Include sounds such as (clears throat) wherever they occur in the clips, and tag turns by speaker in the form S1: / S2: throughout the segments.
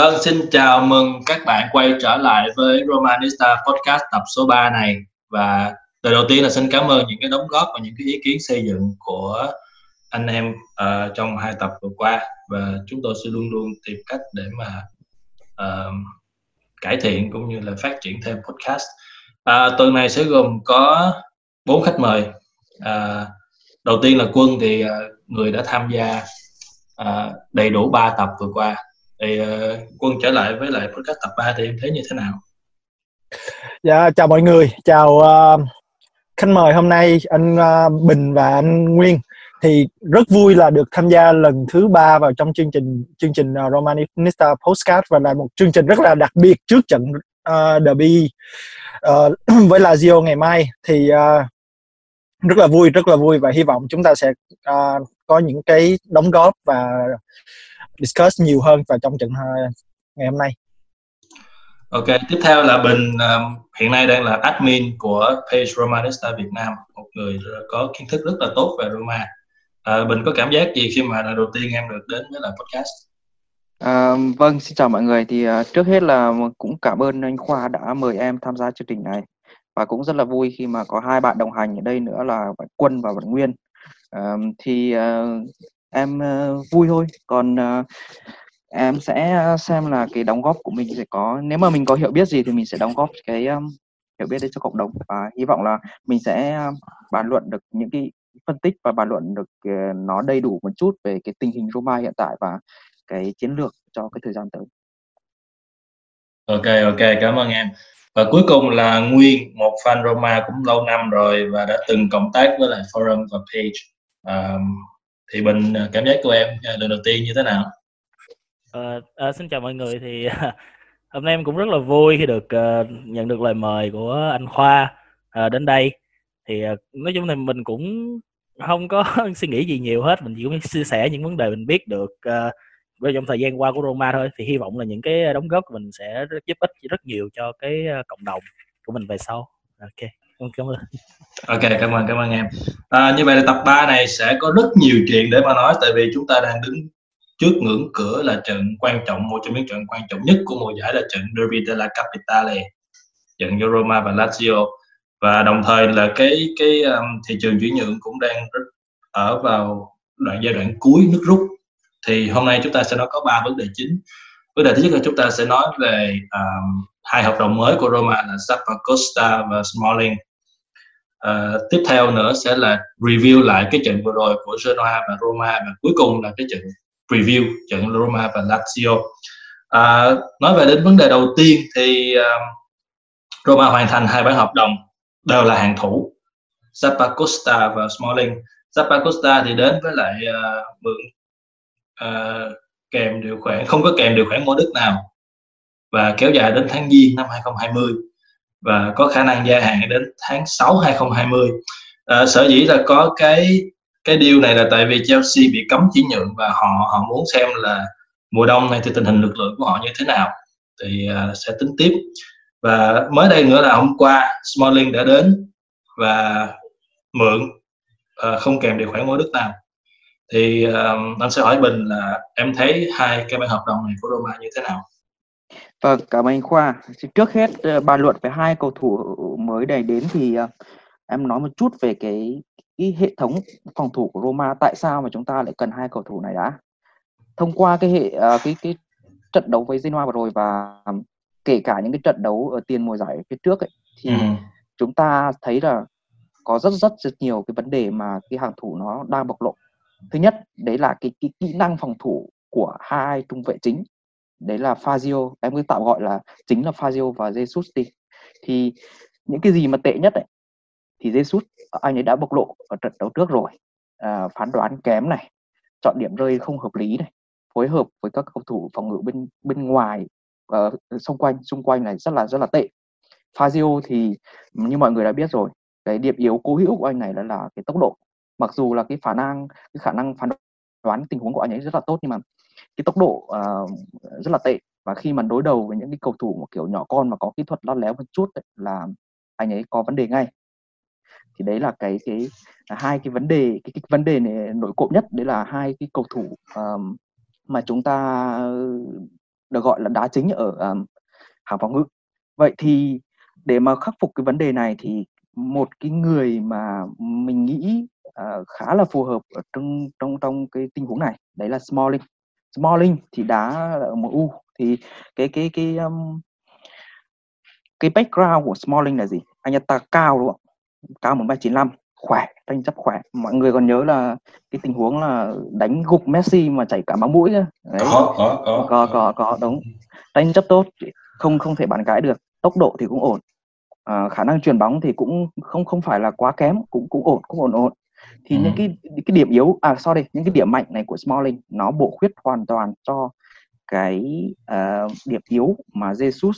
S1: Vâng, xin chào mừng các bạn quay trở lại với Romanista Podcast tập số 3 này và lời đầu tiên là xin cảm ơn những cái đóng góp và những cái ý kiến xây dựng của anh em uh, trong hai tập vừa qua và chúng tôi sẽ luôn luôn tìm cách để mà uh, cải thiện cũng như là phát triển thêm podcast. Uh, tuần này sẽ gồm có bốn khách mời. Uh, đầu tiên là Quân thì uh, người đã tham gia uh, đầy đủ 3 tập vừa qua thì uh, quân trở lại với lại podcast tập 3 thì em thấy như thế nào?
S2: Dạ chào mọi người. Chào uh, khách mời hôm nay anh uh, Bình và anh Nguyên. Thì rất vui là được tham gia lần thứ ba vào trong chương trình chương trình uh, Romanista Postcard và là một chương trình rất là đặc biệt trước trận uh, derby uh, (clears throat) với Lazio ngày mai. Thì uh, rất là vui rất là vui và hy vọng chúng ta sẽ uh, có những cái đóng góp và discuss nhiều hơn vào trong trận ngày hôm nay.
S1: Ok, tiếp theo là Bình um, hiện nay đang là admin của page Romanista Việt Nam, một người có kiến thức rất là tốt về Roma. À, Bình có cảm giác gì khi mà lần đầu tiên em được đến với là podcast?
S3: À, vâng, xin chào mọi người. Thì uh, trước hết là cũng cảm ơn anh Khoa đã mời em tham gia chương trình này và cũng rất là vui khi mà có hai bạn đồng hành ở đây nữa là bạn Quân và bạn Nguyên. Uh, thì uh, em uh, vui thôi còn uh, em sẽ ờ, xem là cái đóng góp của mình sẽ có nếu mà mình có hiểu biết gì thì mình sẽ đóng góp cái um, hiểu biết đấy cho cộng đồng và hy vọng là mình sẽ bàn luận được những cái phân tích và bàn luận được uh, nó đầy đủ một chút về cái tình hình Roma hiện tại và cái chiến lược cho cái thời gian tới.
S1: Ok ok cảm ơn em. Và cuối cùng là Nguyên, một fan Roma cũng lâu năm rồi và đã từng cộng tác với lại forum và page. Um, thì bình à, cảm giác của em à, lần đầu tiên như thế nào?
S4: À, à, xin chào mọi người. Thì à, hôm nay em cũng rất là vui khi được uh, nhận được lời mời của anh Khoa uh, đến đây. Thì uh, nói chung là mình cũng không có (laughs) suy nghĩ gì nhiều hết. Mình chỉ muốn chia sẻ những vấn đề mình biết được uh, trong thời gian qua của Roma thôi. Thì hy vọng là những cái đóng góp của mình sẽ rất giúp ích rất nhiều cho cái cộng đồng của mình về sau. Ok. Vâng, cảm ơn.
S1: Ok cảm ơn cảm ơn em. À, như vậy là tập 3 này sẽ có rất nhiều chuyện để mà nói tại vì chúng ta đang đứng trước ngưỡng cửa là trận quan trọng một trong những trận quan trọng nhất của mùa giải là trận Derby della Capitale trận giữa Roma và Lazio. Và đồng thời là cái cái um, thị trường chuyển nhượng cũng đang ở vào đoạn giai đoạn cuối nước rút. Thì hôm nay chúng ta sẽ nói có ba vấn đề chính. Vấn đề thứ nhất là chúng ta sẽ nói về um, hai hợp đồng mới của Roma là Zappa Costa và Smalling uh, tiếp theo nữa sẽ là review lại cái trận vừa rồi của Genoa và Roma và cuối cùng là cái trận preview trận Roma và Lazio. Uh, nói về đến vấn đề đầu tiên thì uh, Roma hoàn thành hai bản hợp đồng đều là hàng thủ Zappa Costa và Smalling. Zappa Costa thì đến với lại uh, mượn uh, kèm điều khoản không có kèm điều khoản mua đức nào và kéo dài đến tháng Giêng năm 2020 và có khả năng gia hạn đến tháng 6 2020 à, sở dĩ là có cái cái điều này là tại vì Chelsea bị cấm chuyển nhượng và họ họ muốn xem là mùa đông này thì tình hình lực lượng của họ như thế nào thì uh, sẽ tính tiếp. Và mới đây nữa là hôm qua Smalling đã đến và mượn uh, không kèm điều khoản mua đức nào thì uh, anh sẽ hỏi Bình là em thấy hai cái bản hợp đồng này của Roma như thế nào?
S3: Vâng, cảm ơn anh Khoa. Trước hết ờ, bàn luận về hai cầu thủ mới này đến thì uh, em nói một chút về cái, cái hệ thống phòng thủ của Roma tại sao mà chúng ta lại cần hai cầu thủ này đã. Thông qua cái hệ uh, cái cái trận đấu với Genoa vừa rồi và kể cả những cái trận đấu ở tiền mùa giải phía trước ấy thì ừ. chúng ta thấy là có rất rất rất nhiều cái vấn đề mà cái hàng thủ nó đang bộc lộ. Thứ nhất, đấy là cái, cái kỹ năng phòng thủ của hai trung vệ chính đấy là Fazio. Em cứ tạm gọi là chính là Fazio và Jesus đi. Thì những cái gì mà tệ nhất ấy thì Jesus anh ấy đã bộc lộ ở trận đấu trước rồi. À, phán đoán kém này chọn điểm rơi không hợp lý này phối hợp với các cầu thủ phòng ngự bên bên ngoài uh, xung quanh xung quanh này rất là rất là tệ. Fazio thì như mọi người đã biết rồi cái điểm yếu cố hữu của anh này là là cái tốc độ. Mặc dù là cái khả năng cái khả năng phán đoán tình huống của anh ấy rất là tốt nhưng mà cái tốc độ uh, rất là tệ. Và khi mà đối đầu với những cái cầu thủ một kiểu nhỏ con mà có kỹ thuật lót léo một chút ấy, là anh ấy có vấn đề ngay. Thì đấy là cái cái à, hai cái vấn đề cái, cái vấn đề này nổi cộm nhất. Đấy là hai cái cầu thủ um, mà chúng ta ờ, được gọi là đá chính ở um, hàng phòng ngự. Vậy thì để mà khắc phục cái vấn đề này thì một cái người mà mình nghĩ uh, khá là phù hợp ở trong trong trong cái tình huống này đấy là Smalling. Smalling thì đá ở MU thì cái cái cái um, cái background của Smalling là gì? Anh ta cao đúng không? Cao một chín năm khỏe tranh chấp khỏe. Mọi người còn nhớ là cái tình huống là đánh gục Messi mà chảy cả máu mũi Đấy.
S1: có có có.
S3: Có có có đúng. Tranh chấp tốt không không thể bàn cãi được. Tốc độ thì cũng ổn. À, khả năng truyền bóng thì cũng không không phải là quá kém cũng cũng ổn cũng ổn ổn thì ừ. những cái cái điểm yếu à sorry những cái điểm mạnh này của Smalling nó bổ khuyết hoàn toàn cho cái uh, điểm yếu mà Jesus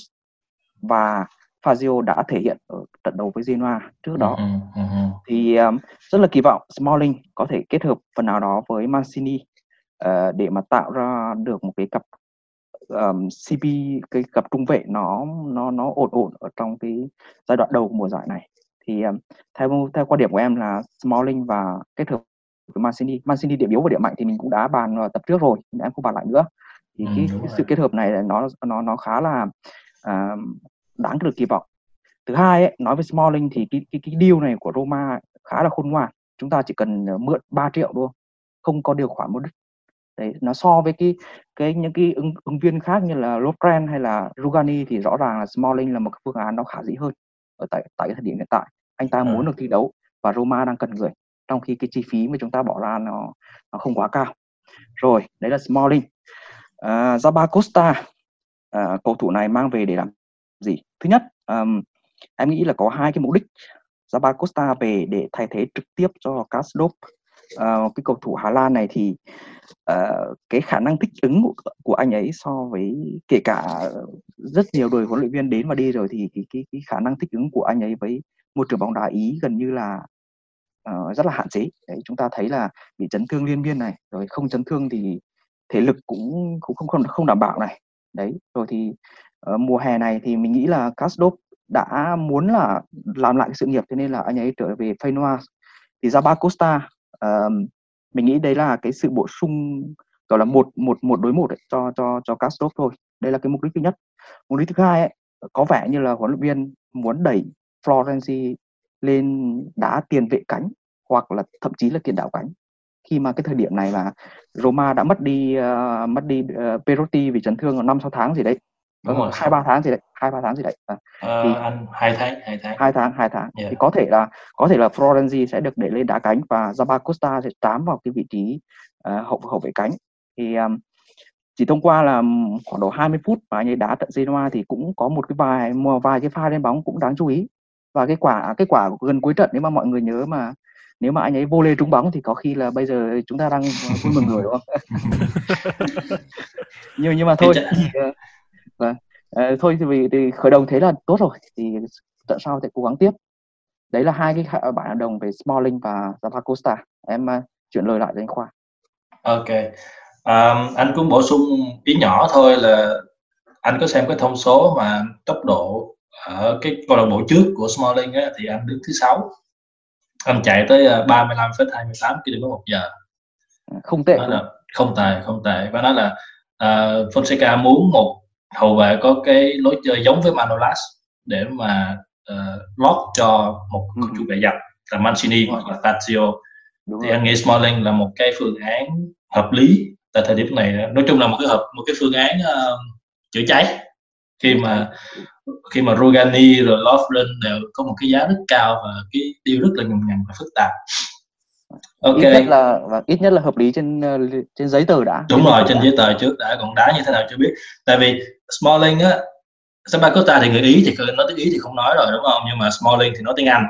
S3: và Fazio đã thể hiện ở trận đấu với Genoa trước đó ừ, ừ, ừ. thì um, rất là kỳ vọng Smalling có thể kết hợp phần nào đó với Mancini uh, để mà tạo ra được một cái cặp um, CP cái cặp trung vệ nó nó nó ổn ổn ở trong cái giai đoạn đầu của mùa giải này thì um, theo theo quan điểm của em là Smalling và kết hợp với Mancini Mancini điểm yếu và điểm mạnh thì mình cũng đã bàn tập trước rồi em không bàn lại nữa. Thì ừ, cái, cái sự kết hợp này nó nó nó khá là uh, đáng được kỳ vọng. Thứ hai ấy, nói về Smalling thì cái cái cái deal này của Roma khá là khôn ngoan. Chúng ta chỉ cần ờ, mượn 3 triệu luôn không có điều khoản một đích đấy nó so với cái cái những cái ứng, ứng viên khác như là Lovren hay là Rugani thì rõ ràng là Smalling là một phương án nó khả dĩ hơn ở tại tại cái thời điểm hiện tại. Anh ta muốn được thi đấu và Roma đang cần người trong khi cái chi phí mà chúng ta bỏ ra nó nó không quá cao. Rồi đấy là Smalling. Uh, Zaba Costa uh, cầu thủ này mang về để làm gì? Thứ nhất um, em nghĩ là có hai cái mục đích Zaba Costa về để thay thế trực tiếp cho Karsdorp uh, cái cầu thủ Hà Lan này thì uh, cái khả năng thích ứng của, của anh ấy so với kể cả rất nhiều đội huấn luyện viên đến và đi rồi thì cái, cái, cái khả năng thích ứng của anh ấy với môi trường bóng đá ý gần như là uh, rất là hạn chế. Đấy chúng ta thấy là bị chấn thương liên miên này rồi không chấn thương thì thể lực cũng cũng không không không đảm bảo này. Đấy rồi thì uh, mùa hè này thì mình nghĩ là Karsdorp đã muốn là làm lại cái sự nghiệp cho nên là anh ấy trở về Feyenoord. Thì ra Costa mình nghĩ đấy là cái sự bổ sung gọi là một một một đối một ấy, cho cho cho Karsdorp thôi. Đây là cái mục đích thứ nhất. Mục đích thứ hai ấy, có vẻ như là huấn luyện viên muốn đẩy Florenzi lên đá tiền vệ cánh hoặc là thậm chí là tiền đạo cánh. Khi mà cái thời điểm này mà Roma đã mất đi uh, mất đi uh, Perotti vì chấn thương năm sáu tháng gì đấy đúng rồi. Hai ba tháng gì đấy hai ba tháng gì đấy à,
S1: uh, thì anh hai tháng hai tháng.
S3: Hai tháng hai tháng. Yeah. thì có thể là có thể là Florenzi sẽ được để lên đá cánh và Zaba Costa sẽ tám vào cái vị trí uh, hậu hậu vệ cánh. Thì um, chỉ thông qua là khoảng độ 20 phút mà anh ấy đá trận Genoa thì cũng có một cái vài một vài cái pha lên bóng cũng đáng chú ý. Và cái quả cái quả gần cuối trận nếu mà mọi người nhớ mà nếu mà anh ấy vô lê trúng bóng thì có khi là bây giờ chúng ta đang vui mừng rồi đúng không? (laughs) (laughs) Nhưng nhưng mà thôi thì, và uh, thôi thì vì thì khởi đầu thế là tốt rồi thì trận sau sẽ cố gắng tiếp. Đấy là hai cái bản hợp đồng về Smalling và Zappa Costa. Em uh, chuyển lời lại cho anh Khoa.
S1: Ok. Um, anh cũng bổ sung ý nhỏ thôi là anh có xem cái thông số mà tốc độ ở cái câu lạc bộ trước của Smalling á, thì anh đứng thứ sáu. Anh chạy tới 35,28 km một giờ.
S3: Không tệ
S1: là không? tệ không tệ. Và nói là uh, Fonseca muốn một hậu vệ có cái lối chơi giống với Manolas để mà uh, lót cho một ừ. chủ vệ dập là Mancini hoặc là Fazio. Thì anh nghĩ Smalling là một cái phương án hợp lý tại thời điểm này. Nói chung là một cái hợp một cái phương án uh, chữa cháy. Khi mà khi mà Rugani rồi Lovren đều có một cái giá rất cao và cái điều rất là nhùng nhằn và phức tạp
S3: ok. Ít nhất là và ít nhất là hợp lý trên ờ, trên giấy tờ đã.
S1: Đúng rồi trên giấy tờ trước đã còn đá như thế nào chưa biết. Tại vì Smalling á Sabacosta thì người ý thì nói tiếng ý thì không nói rồi đúng không? Nhưng mà Smalling thì nói tiếng Anh.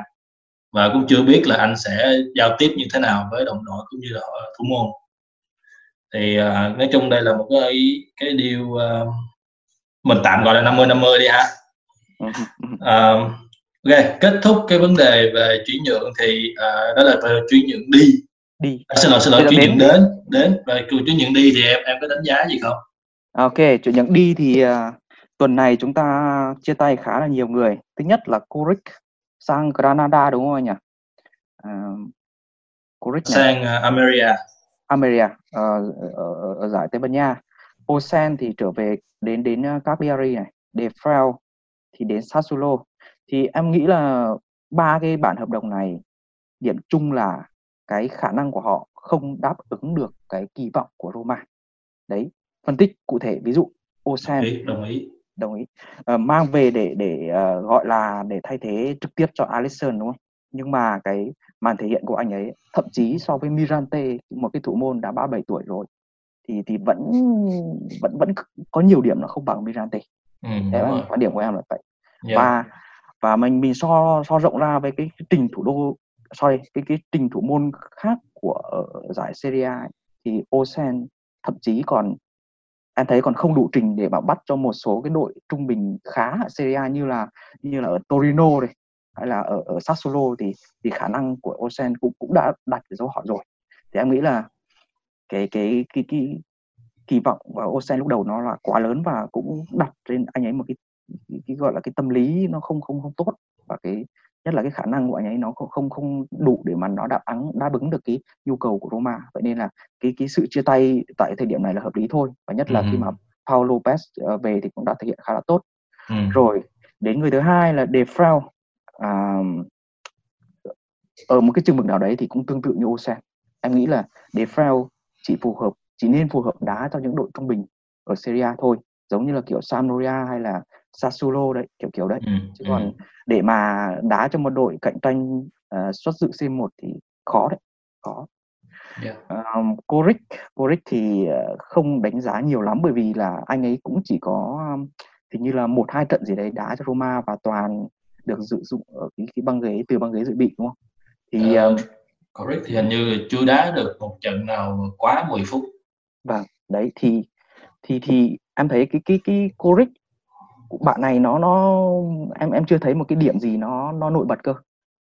S1: Và cũng chưa biết là anh sẽ giao tiếp như thế nào với đồng đội cũng như là thủ môn. Thì uh, nói chung đây là một cái cái điều uh, mình tạm gọi là 50 50 đi ha. Uh, ok kết thúc cái vấn đề về chuyển nhượng thì uh, đó là về chuyển nhượng đi. Đi. À, xin lỗi xin lỗi chuyển nhượng đến đến. Về chuyển nhượng đi thì em em có đánh giá gì không?
S3: Ok chuyển nhượng đi thì uh, tuần này chúng ta chia tay khá là nhiều người. Thứ nhất là Kuric sang Granada đúng không anh nhỉ? Uh,
S1: Kuric sang uh, Ameria
S3: Ameria uh, ở, ở, ở giải Tây Ban Nha. Osen thì trở về đến đến uh, Cagliari này, De Frel thì đến Sassuolo. Thì em nghĩ là ba cái bản hợp đồng này điểm chung là cái khả năng của họ không đáp ứng được cái kỳ vọng của Roma. Đấy, phân tích cụ thể ví dụ Osen
S1: đồng ý đồng ý.
S3: Uh, mang về để để uh, gọi là để thay thế trực tiếp cho Alisson đúng không? Nhưng mà cái màn thể hiện của anh ấy thậm chí so với Mirante một cái thủ môn đã 37 tuổi rồi thì thì vẫn vẫn vẫn có nhiều điểm nó không bằng Mirante.
S1: ừ,
S3: Đấy là quan điểm của em là vậy.
S1: dạ,
S3: Và và mình mình so so rộng ra với cái, cái trình thủ đô sorry cái cái trình thủ môn khác của ở giải Serie A thì Osen thậm chí còn em thấy còn không đủ trình để mà bắt cho một số cái đội trung bình khá ở Serie A như là như là ở Torino này hay là ở ở Sassuolo thì thì khả năng của Osen cũng cũng đã đặt cái dấu hỏi rồi. Thì em nghĩ là cái cái cái cái kỳ vọng vào Osen lúc đầu nó là quá lớn và cũng đặt trên anh ấy một cái, cái, cái gọi là cái tâm lý nó không không không tốt và cái nhất là cái khả năng của anh ấy nó không không không đủ để mà nó đáp ứng đáp ứng được cái nhu cầu của Roma. Vậy nên là cái cái sự chia tay tại thời điểm này là hợp lý thôi và nhất là
S1: ừ,
S3: khi mà Paulo Lopez ờ, về thì cũng đã thể hiện khá là tốt.
S1: Ừ,
S3: rồi đến người thứ hai là De Frel à, ở một cái chừng mực nào đấy thì cũng tương tự như Osen em nghĩ là De Frel chỉ phù hợp chỉ nên phù hợp đá cho những đội trung bình ở Serie A thôi giống như là kiểu Sampdoria hay là Sassuolo đấy kiểu kiểu đấy.
S1: Ừ,
S3: chứ
S1: ừ,
S3: còn để mà đá cho một đội cạnh tranh uh, xuất dự C1 thì khó đấy khó.
S1: Dạ,
S3: um, Coric Coric thì uh, không đánh giá nhiều lắm bởi vì là anh ấy cũng chỉ có hình như là một hai trận gì đấy đá cho Roma và toàn được dự dụng ở cái, cái băng ghế từ băng ghế dự bị đúng không? Thì
S1: Ờ,
S3: um,
S1: correct thì hình như chưa đá được một trận nào quá 10 phút,
S3: vâng đấy thì thì thì em thấy cái cái cái Coric bạn này nó nó em em chưa thấy một cái điểm gì nó nó nổi bật cơ.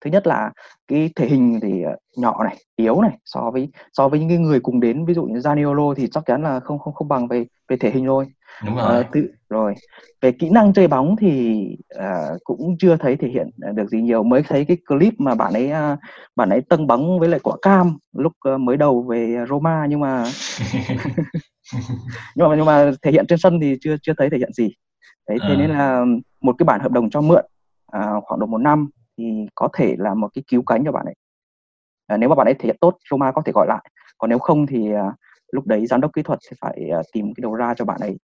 S3: Thứ nhất là cái thể hình thì ờ, nhỏ này yếu này so với so với những cái người cùng đến ví dụ như Zaniolo thì chắc chắn là không không không bằng về về thể hình thôi
S1: đúng
S3: Ờ,
S1: rồi,
S3: tự rồi về kỹ năng chơi bóng thì ờ, cũng chưa thấy thể hiện được gì nhiều. Mới thấy cái clip mà bạn ấy ờ, bạn ấy tâng bóng với lại quả cam lúc ờ, mới đầu về Roma nhưng mà (laughs) (laughs) nhưng mà nhưng mà thể hiện trên sân thì chưa chưa thấy thể hiện gì đấy thế
S1: à,
S3: nên là một cái bản hợp đồng cho mượn à, khoảng độ một năm thì có thể là một cái cứu cánh cho bạn ấy. À, nếu mà bạn ấy thể hiện tốt Roma có thể gọi lại. Còn nếu không thì à, lúc đấy giám đốc kỹ thuật sẽ phải à, tìm cái đầu ra cho bạn ấy.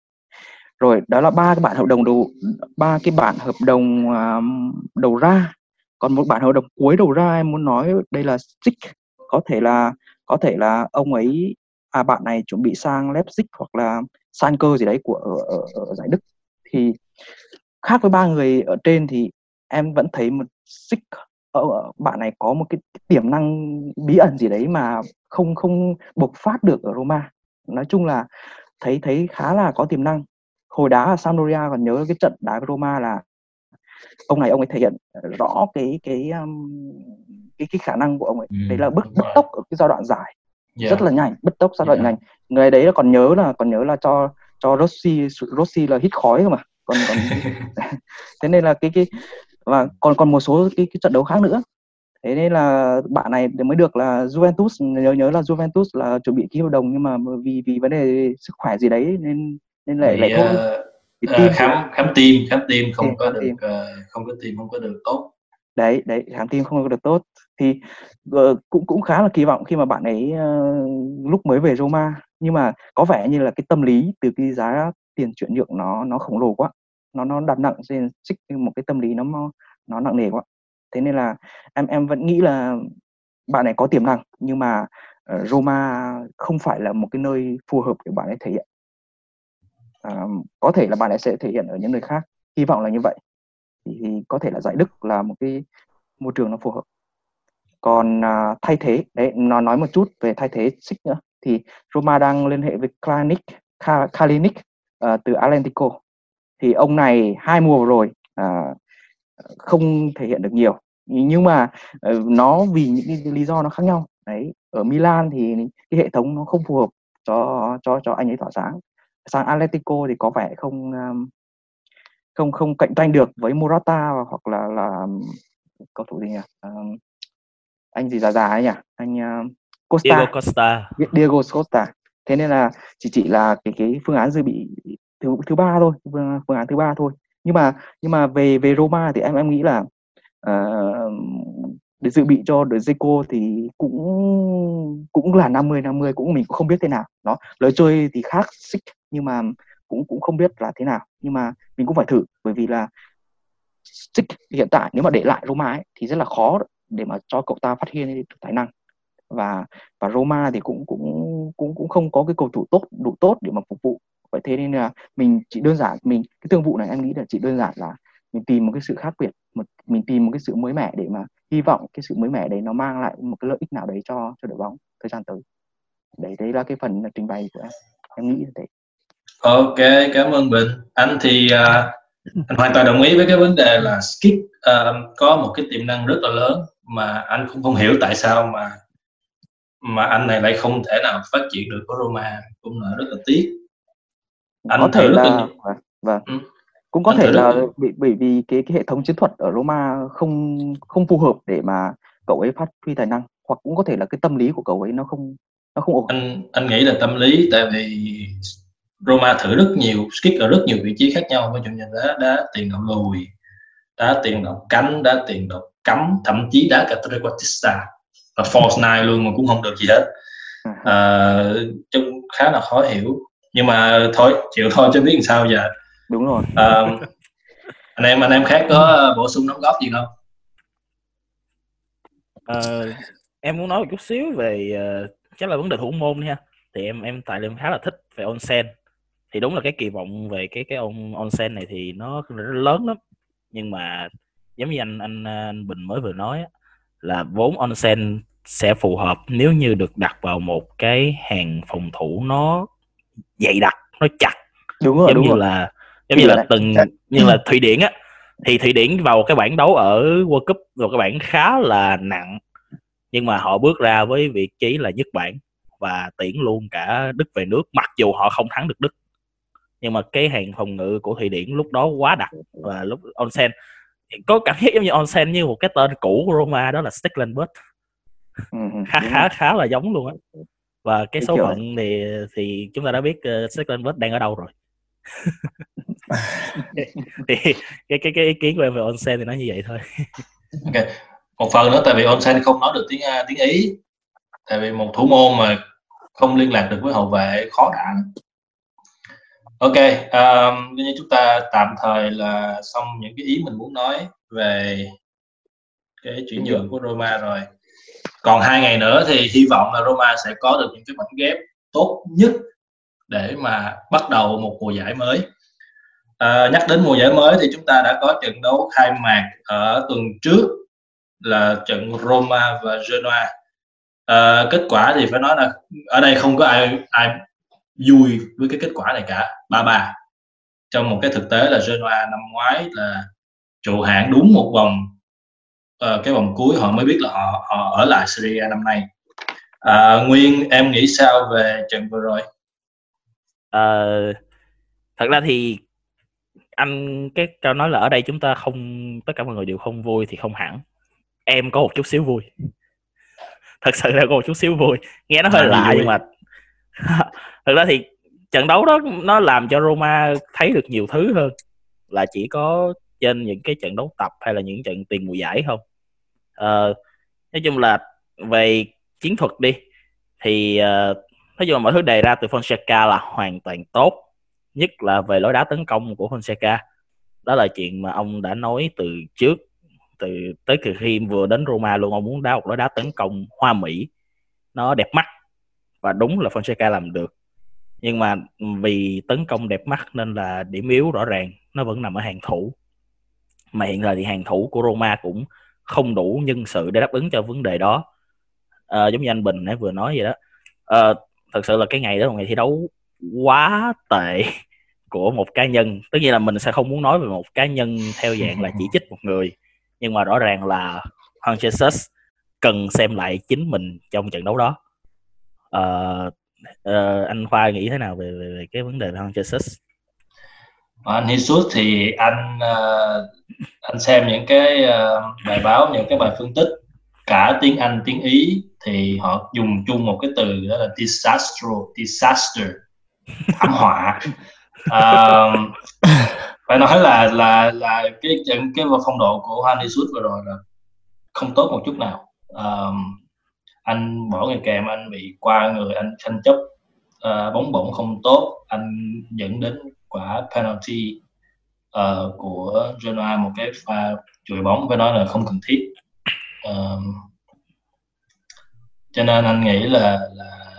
S3: Rồi đó là ba cái bản hợp đồng đầu ba cái bản hợp đồng à, đầu ra. Còn một bản hợp đồng cuối đầu ra em muốn nói đây là Stick có thể là có thể là ông ấy à bạn này chuẩn bị sang Leipzig hoặc là Schalke gì đấy của ở, ở, ở giải Đức thì khác với ba người ở trên thì em vẫn thấy một Stick ở ở bạn này có một cái tiềm năng bí ẩn gì đấy mà không không bộc phát được ở Roma. Nói chung là thấy thấy khá là có tiềm năng. Hồi đá ở Sampdoria còn nhớ cái trận đá với Roma là ông này ông ấy thể hiện rõ cái cái um, cái cái khả năng của ông ấy.
S1: Ừ,
S3: đấy là bứt bứt tốc ở cái giai đoạn dài
S1: dạ,
S3: rất là nhanh bứt tốc giai đoạn
S1: dạ,
S3: nhanh. Người đấy là còn nhớ là còn nhớ là cho cho Rossi Rossi là hít khói cơ mà. Còn còn (laughs) (laughs) thế nên là cái cái và còn còn một số cái, cái trận đấu khác nữa. Thế nên là bạn này mới được là Juventus nhớ nhớ là Juventus là chuẩn bị ký hợp đồng nhưng mà vì vì vấn đề sức khỏe gì đấy nên nên lại
S1: bị
S3: lại thôi tim thì
S1: khám khám tim, khám tim không
S3: tim
S1: có
S3: khám
S1: được
S3: tim
S1: ờ, không có tim không có được tốt,
S3: đấy đấy khám tim không được tốt. Thì uh, cũng cũng khá là kỳ vọng khi mà bạn ấy uh, lúc mới về Roma. Nhưng mà có vẻ như là cái tâm lý từ cái giá tiền chuyển nhượng nó nó khổng lồ quá. Nó nó đặt nặng trên xích một cái tâm lý nó nó nặng nề quá. Thế nên là em em vẫn nghĩ là bạn này có tiềm năng nhưng mà uh, Roma không phải là một cái nơi phù hợp để bạn ấy thể hiện. Uh, có thể là bạn ấy sẽ thể hiện ở những nơi khác. Hy vọng là như vậy thì, có thể là giải Đức là một cái môi trường nó phù hợp. Còn uh, thay thế đấy nó nói một chút về thay thế xích nữa. Thì Roma đang liên hệ với Kalinic Kalinic uh, từ Atlético thì ông này hai mùa rồi uh, không thể hiện được nhiều. Nhưng mà uh, nó vì những cái lý do nó khác nhau. Đấy ở Milan thì cái hệ thống nó không phù hợp cho cho cho anh ấy tỏa sáng. Sang Atletico thì có vẻ không um, không không cạnh tranh được với Morata hoặc là là cầu thủ gì nhỉ? Um, anh gì già già ấy nhỉ? Anh uh, Costa.
S4: Diego Costa.
S3: Diego Costa. Thế nên là chỉ chỉ là cái cái phương án dự bị thứ thứ ba thôi phương, phương án thứ ba thôi. Nhưng mà nhưng mà về về Roma thì em em nghĩ là uh, để dự bị cho De Zico thì cũng cũng là 50 50 cũng mình cũng không biết thế nào. Nó lời chơi thì khác xích nhưng mà cũng cũng không biết là thế nào. Nhưng mà mình cũng phải thử bởi vì là xích hiện tại nếu mà để lại Roma ấy, thì rất là khó để mà cho cậu ta phát hiện được tài năng. Và và Roma thì cũng cũng cũng cũng không có cái cầu thủ tốt đủ tốt để mà phục vụ. Vậy thế nên là mình chỉ đơn giản mình cái thương vụ này em nghĩ là chỉ đơn giản là mình tìm một cái sự khác biệt một mình tìm một cái sự mới mẻ để mà hy vọng cái sự mới mẻ đấy nó mang lại một cái lợi ích nào đấy cho cho đội bóng thời gian tới. Đấy đấy là cái phần trình bày của em. Em nghĩ là thế
S1: ok cảm ơn bình. Anh thì uh, anh hoàn toàn đồng ý với cái vấn đề là skip uh, có một cái tiềm năng rất là lớn mà anh cũng không hiểu tại sao mà mà anh này lại không thể nào phát triển được ở Roma. Cũng là rất là tiếc.
S3: Anh có thể là vâng, vâng. Ừ. cũng có anh thể là bị bởi vì cái cái hệ thống chiến thuật ở Roma không không phù hợp để mà cậu ấy phát huy tài năng hoặc cũng có thể là cái tâm lý của cậu ấy nó không nó không ổn.
S1: Anh anh nghĩ là tâm lý tại vì Roma thử rất nhiều skip ở rất nhiều vị trí khác nhau. Ví dụ như đá đá tiền đạo lùi đá tiền đạo cánh đá tiền đạo cắm thậm chí đá cả trequartista và false nine luôn mà cũng không được gì hết. À, trông khá là khó hiểu. Nhưng mà thôi chịu thôi cho biết làm sao giờ.
S3: Đúng rồi.
S1: À, anh em anh em khác có bổ sung đóng góp gì không?
S4: À, em muốn nói một chút xíu về uh, chắc là vấn đề thủ môn nha. Thì em em tại em khá là thích về onsen thì đúng là cái kỳ vọng về cái cái on onsen này thì nó rất lớn lắm. Nhưng mà giống như anh anh, anh Bình mới vừa nói là vốn onsen sẽ phù hợp nếu như được đặt vào một cái hàng phòng thủ nó dày đặc nó chặt.
S3: Đúng rồi
S4: giống
S3: đúng
S4: như
S3: rồi.
S4: là giống như là từng như là thụy điển á thì thụy điển vào cái bảng đấu ở world cup vào cái bảng khá là nặng. Nhưng mà họ bước ra với vị trí là nhất bảng và tiễn luôn cả đức về nước mặc dù họ không thắng được đức nhưng mà cái hàng phòng ngự của thụy điển lúc đó quá đặc và lúc onsen. Có cảm giác giống như onsen như một cái tên cũ của roma đó là stecklenburg
S3: ừ, ừ,
S4: khá khá khá là giống luôn á. Và cái số phận thì thì chúng ta đã biết uh, Stecklenburg đang ở đâu rồi. (laughs) (laughs) Thì cái cái cái ý kiến của em về onsen thì nói như vậy thôi.
S1: Ok. Một phần nữa tại vì onsen không nói được tiếng uh, tiếng ý. Tại vì một thủ môn mà không liên lạc được với hậu vệ khó đả ok um, như chúng ta tạm thời là xong những cái ý mình muốn nói về cái chuyển nhượng của Roma rồi. Còn hai ngày nữa thì hy vọng là Roma sẽ có được những cái mảnh ghép tốt nhất để mà bắt đầu một mùa giải mới. À, nhắc đến mùa giải mới thì chúng ta đã có trận đấu khai mạc ở tuần trước là trận Roma và Genoa. À, kết quả thì phải nói là ở đây không có ai ai vui với cái kết quả này cả. Ba ba. Trong một cái thực tế là Genoa năm ngoái là trụ hạng đúng một vòng uh, cái vòng cuối. Họ mới biết là họ họ ở lại Serie A năm nay. Uh, Nguyên em nghĩ sao về trận vừa rồi?
S4: Uh, thật ra thì anh cái câu nói là ở đây chúng ta không tất cả mọi người đều không vui thì không hẳn. Em có một chút xíu vui. Thật sự là có một chút xíu vui. Nghe nó hơi lạ nhưng mà (laughs) thực ra thì trận đấu đó nó làm cho Roma thấy được nhiều thứ hơn. Là chỉ có trên những cái trận đấu tập hay là những trận tiền mùa giải không. Uh, nói chung là về chiến thuật đi thì uh, nói chung là mọi thứ đề ra từ Fonseca là hoàn toàn tốt nhất là về lối đá tấn công của Fonseca. Đó là chuyện mà ông đã nói từ trước từ tới từ khi vừa đến Roma luôn. Ông muốn đá một lối đá tấn công hoa mỹ. Nó đẹp mắt và đúng là Fonseca làm được. Nhưng mà vì tấn công đẹp mắt nên là điểm yếu rõ ràng nó vẫn nằm ở hàng thủ. Mà hiện giờ thì hàng thủ của Roma cũng không đủ nhân sự để đáp ứng cho vấn đề đó. À, giống như anh Bình nãy vừa nói vậy đó. À, thật sự là cái ngày đó là ngày thi đấu quá tệ của một cá nhân. Tất nhiên là mình sẽ không muốn nói về một cá nhân theo dạng là chỉ trích một người. Nhưng mà rõ ràng là Juan Jesus cần xem lại chính mình trong trận đấu đó uh, uh, anh Khoa nghĩ thế nào về, về, về cái vấn đề Juan Jesus?
S1: Anh Jesus thì anh uh, anh xem những cái uh, bài báo những cái bài phân tích cả tiếng Anh tiếng Ý thì họ dùng chung một cái từ đó là disaster disaster thảm họa. Uh, phải nói là là là cái trận cái phong độ của Hanni Jesus vừa rồi là không tốt một chút nào. Um, anh bỏ người kèm anh bị qua người anh tranh chấp uh, bóng bổng không tốt anh dẫn đến quả penalty uh, của Genoa một cái pha chùi bóng phải nói là không cần thiết. Uh, cho nên anh nghĩ là là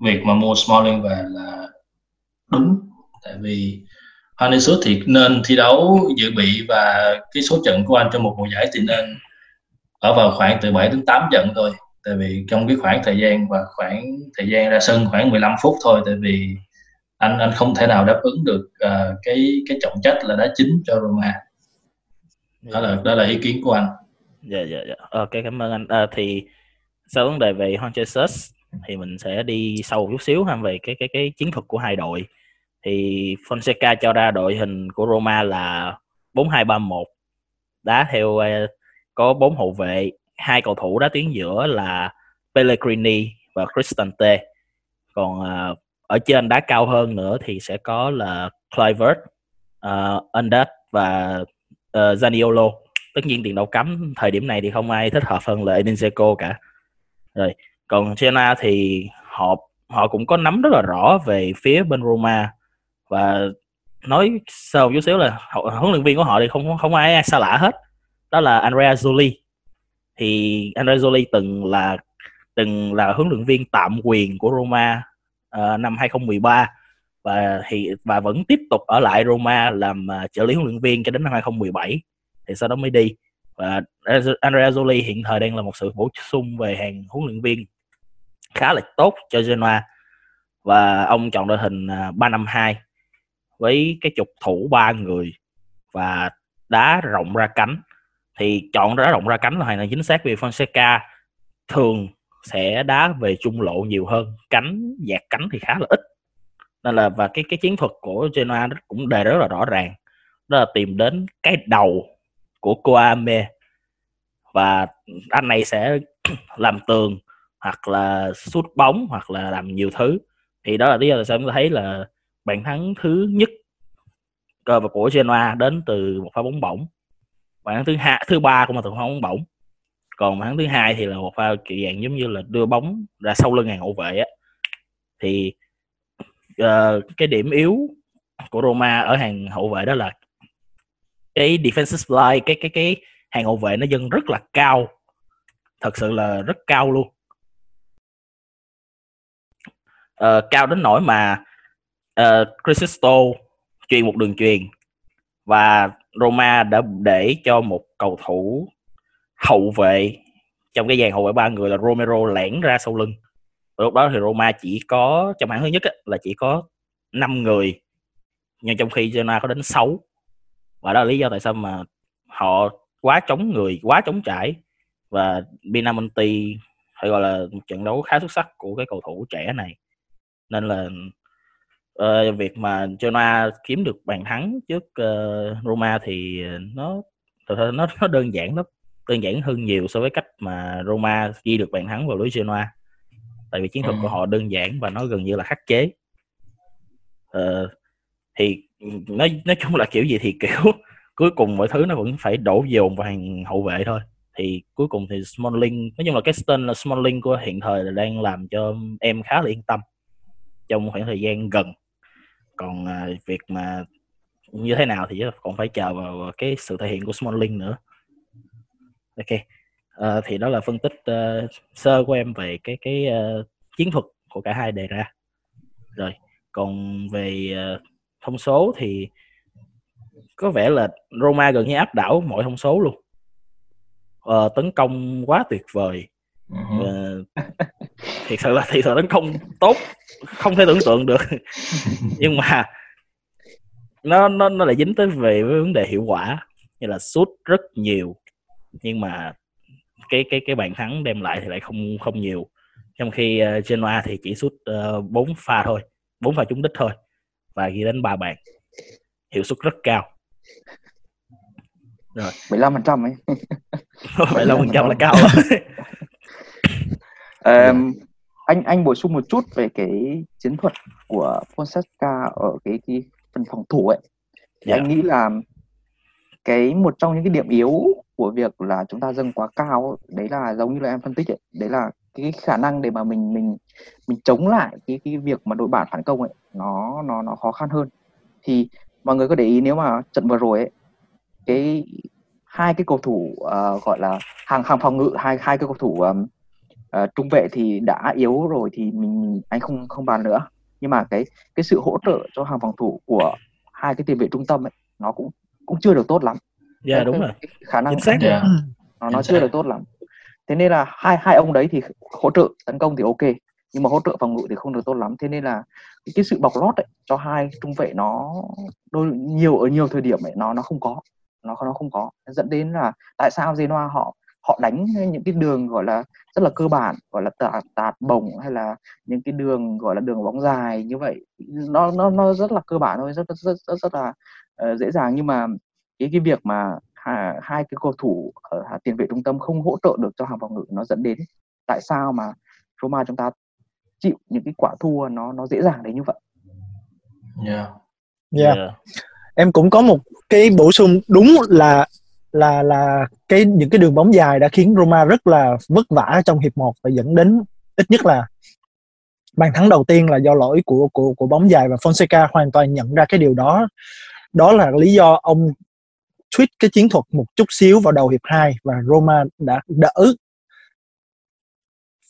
S1: việc mà mua Smalling về là đúng. Tại vì Hannesut thì nên thi đấu dự bị và cái số trận của anh trong một mùa giải thì nên ở vào khoảng từ 7 đến 8 trận thôi tại vì trong cái khoảng thời gian và khoảng thời gian ra sân khoảng 15 phút thôi tại vì anh anh không thể nào đáp ứng được uh, cái cái trọng trách là đá chính cho Roma. Đó là đó là ý kiến của anh.
S4: Dạ dạ dạ. Ok cảm ơn anh. À, thì sau vấn đề về Juan Jesus thì mình sẽ đi sâu một chút xíu ha về cái cái cái chiến thuật của hai đội. Thì Fonseca cho ra đội hình của Roma là 4231 đá theo uh, có bốn hậu vệ hai cầu thủ đá tuyến giữa là Pellegrini và Cristante. Còn uh, ở trên đá cao hơn nữa thì sẽ có là Clivert, uh, à, Undat và uh, Zaniolo. Tất nhiên tiền đạo cấm thời điểm này thì không ai thích hợp hơn là Edinseco cả. Rồi còn Genoa thì họ họ cũng có nắm rất là rõ về phía bên Roma. Và nói sâu chút xíu là huấn luyện viên của họ thì không không ai xa lạ hết đó là Andrea Zoli thì Andrea Zoli từng là từng là huấn luyện viên tạm quyền của Roma uh, năm 2013 và thì và vẫn tiếp tục ở lại Roma làm uh, trợ lý huấn luyện viên cho đến năm 2017 thì sau đó mới đi. Và Andrea Zoli hiện thời đang là một sự bổ sung về hàng huấn luyện viên khá là tốt cho Genoa. Và ông chọn đội hình ờ, uh, 352 với cái trục thủ ba người và đá rộng ra cánh thì chọn đá rộng ra cánh là hoàn toàn chính xác vì Fonseca thường sẽ đá về trung lộ nhiều hơn. Cánh, dạt cánh thì khá là ít. Nên là, và cái cái chiến thuật của Genoa cũng đề rất là rõ ràng. Đó là tìm đến cái đầu của Koame. Và anh này sẽ (clears throat) làm tường, hoặc là sút bóng, hoặc là làm nhiều thứ. Thì đó là lý do tại sao chúng ta thấy là bàn thắng thứ nhất cơ của Genoa đến từ một pha bóng bổng bàn thắng thứ hai thứ ba của mà thường không bóng bổng còn bàn thứ hai thì là một pha kiểu dạng giống như là đưa bóng ra sau lưng hàng hậu vệ á. Thì uh, cái điểm yếu của Roma ở hàng hậu vệ đó là cái defensive line cái cái cái hàng hậu vệ nó dâng rất là cao. Thật sự là rất cao luôn. Uh, cao đến nỗi mà ờ, uh, Cristo truyền một đường truyền và Roma đã để cho một cầu thủ hậu vệ trong cái dàn hậu vệ ba người là Romero lẻn ra sau lưng. Và lúc đó thì Roma chỉ có trong hạng thứ nhất ấy, là chỉ có 5 người nhưng trong khi Genoa có đến 6 và đó là lý do tại sao mà họ quá chống người quá chống trải. Và Binamonti phải gọi là một trận đấu khá xuất sắc của cái cầu thủ trẻ này. Nên là uh, việc mà Genoa kiếm được bàn thắng trước uh, Roma thì nó nó nó đơn giản lắm đơn giản hơn nhiều so với cách mà Roma ghi được bàn thắng vào lưới Genoa. Tại vì chiến thuật ừ. của họ đơn giản và nó gần như là khắc chế. Uh, thì nói nói chung là kiểu gì thì (laughs) kiểu cuối cùng mọi thứ nó vẫn phải đổ dồn vào hàng hậu vệ thôi. Thì cuối cùng thì Smalling nói chung là cái tên là Smalling của hiện thời là đang làm cho em khá là yên tâm trong khoảng thời gian gần còn à, việc mà như thế nào thì còn phải chờ vào cái sự thể hiện của Smalling nữa. Ok à, thì đó là phân tích uh, sơ của em về cái cái uh, chiến thuật của cả hai đề ra. Rồi còn về uh, thông số thì có vẻ là Roma gần như áp đảo mọi thông số luôn. Uh, tấn công quá tuyệt vời uh, thiệt sự là thiệt sự tấn công tốt không thể tưởng tượng được. (laughs) Nhưng mà nó nó nó lại dính tới về vấn đề hiệu quả như là sút rất nhiều nhưng mà cái cái cái bàn thắng đem lại thì lại không không nhiều. Trong khi uh, Genoa thì chỉ sút ờ, bốn uh, pha thôi bốn pha trúng đích thôi và ghi đến ba bàn. Hiệu suất rất cao.
S3: Rồi. 75 phần trăm ấy. (laughs)
S4: 75 phần trăm là cao (laughs)
S3: um, anh anh bổ sung một chút về cái chiến thuật của Fonseca ở cái, cái phần phòng thủ ấy. Thì yeah. anh nghĩ là cái một trong những cái điểm yếu của việc là chúng ta dâng quá cao đấy là giống như là em phân tích ấy, đấy là cái khả năng để mà mình mình mình chống lại cái cái việc mà đội bạn phản công ấy nó nó nó khó khăn hơn. Thì mọi người có để ý nếu mà trận vừa rồi ấy cái hai cái cầu thủ uh, gọi là hàng hàng phòng ngự hai hai cái cầu thủ um, uh, trung vệ thì đã yếu rồi thì mình anh không không bàn nữa. Nhưng mà cái cái sự hỗ trợ cho hàng phòng thủ của hai cái tiền vệ trung tâm ấy nó cũng cũng chưa được tốt lắm.
S4: Dạ yeah, đúng rồi.
S3: khả năng
S4: xác
S3: yeah. nó nó chưa được tốt lắm. Thế nên là hai hai ông đấy thì hỗ trợ tấn công thì ok nhưng mà hỗ trợ phòng ngự thì không được tốt lắm. Thế nên là cái, cái sự bọc lót ấy, cho hai trung vệ nó đôi nhiều ở nhiều thời điểm ấy nó nó không có nó nó không có. Dẫn đến là tại sao Genoa họ họ đánh những cái đường gọi là rất là cơ bản gọi là tạt, tạt bổng hay là những cái đường gọi là đường bóng dài như vậy nó nó nó rất là cơ bản thôi rất rất rất, rất là uh, dễ dàng nhưng mà cái cái việc mà hai, hai cái cầu thủ ở tiền vệ trung tâm không hỗ trợ được cho hàng phòng ngự nó dẫn đến tại sao mà Roma chúng ta chịu những cái quả thua nó nó dễ dàng đến như vậy.
S1: Yeah.
S2: Yeah. yeah. Em cũng có một cái bổ sung đúng là là là cái, những cái đường bóng dài đã khiến Roma rất là vất vả trong hiệp 1 và dẫn đến ít nhất là bàn thắng đầu tiên là do lỗi của của của bóng dài và Fonseca hoàn toàn nhận ra cái điều đó. Đó là lý do ông tweak cái chiến thuật một chút xíu vào đầu hiệp 2 và Roma đã đỡ,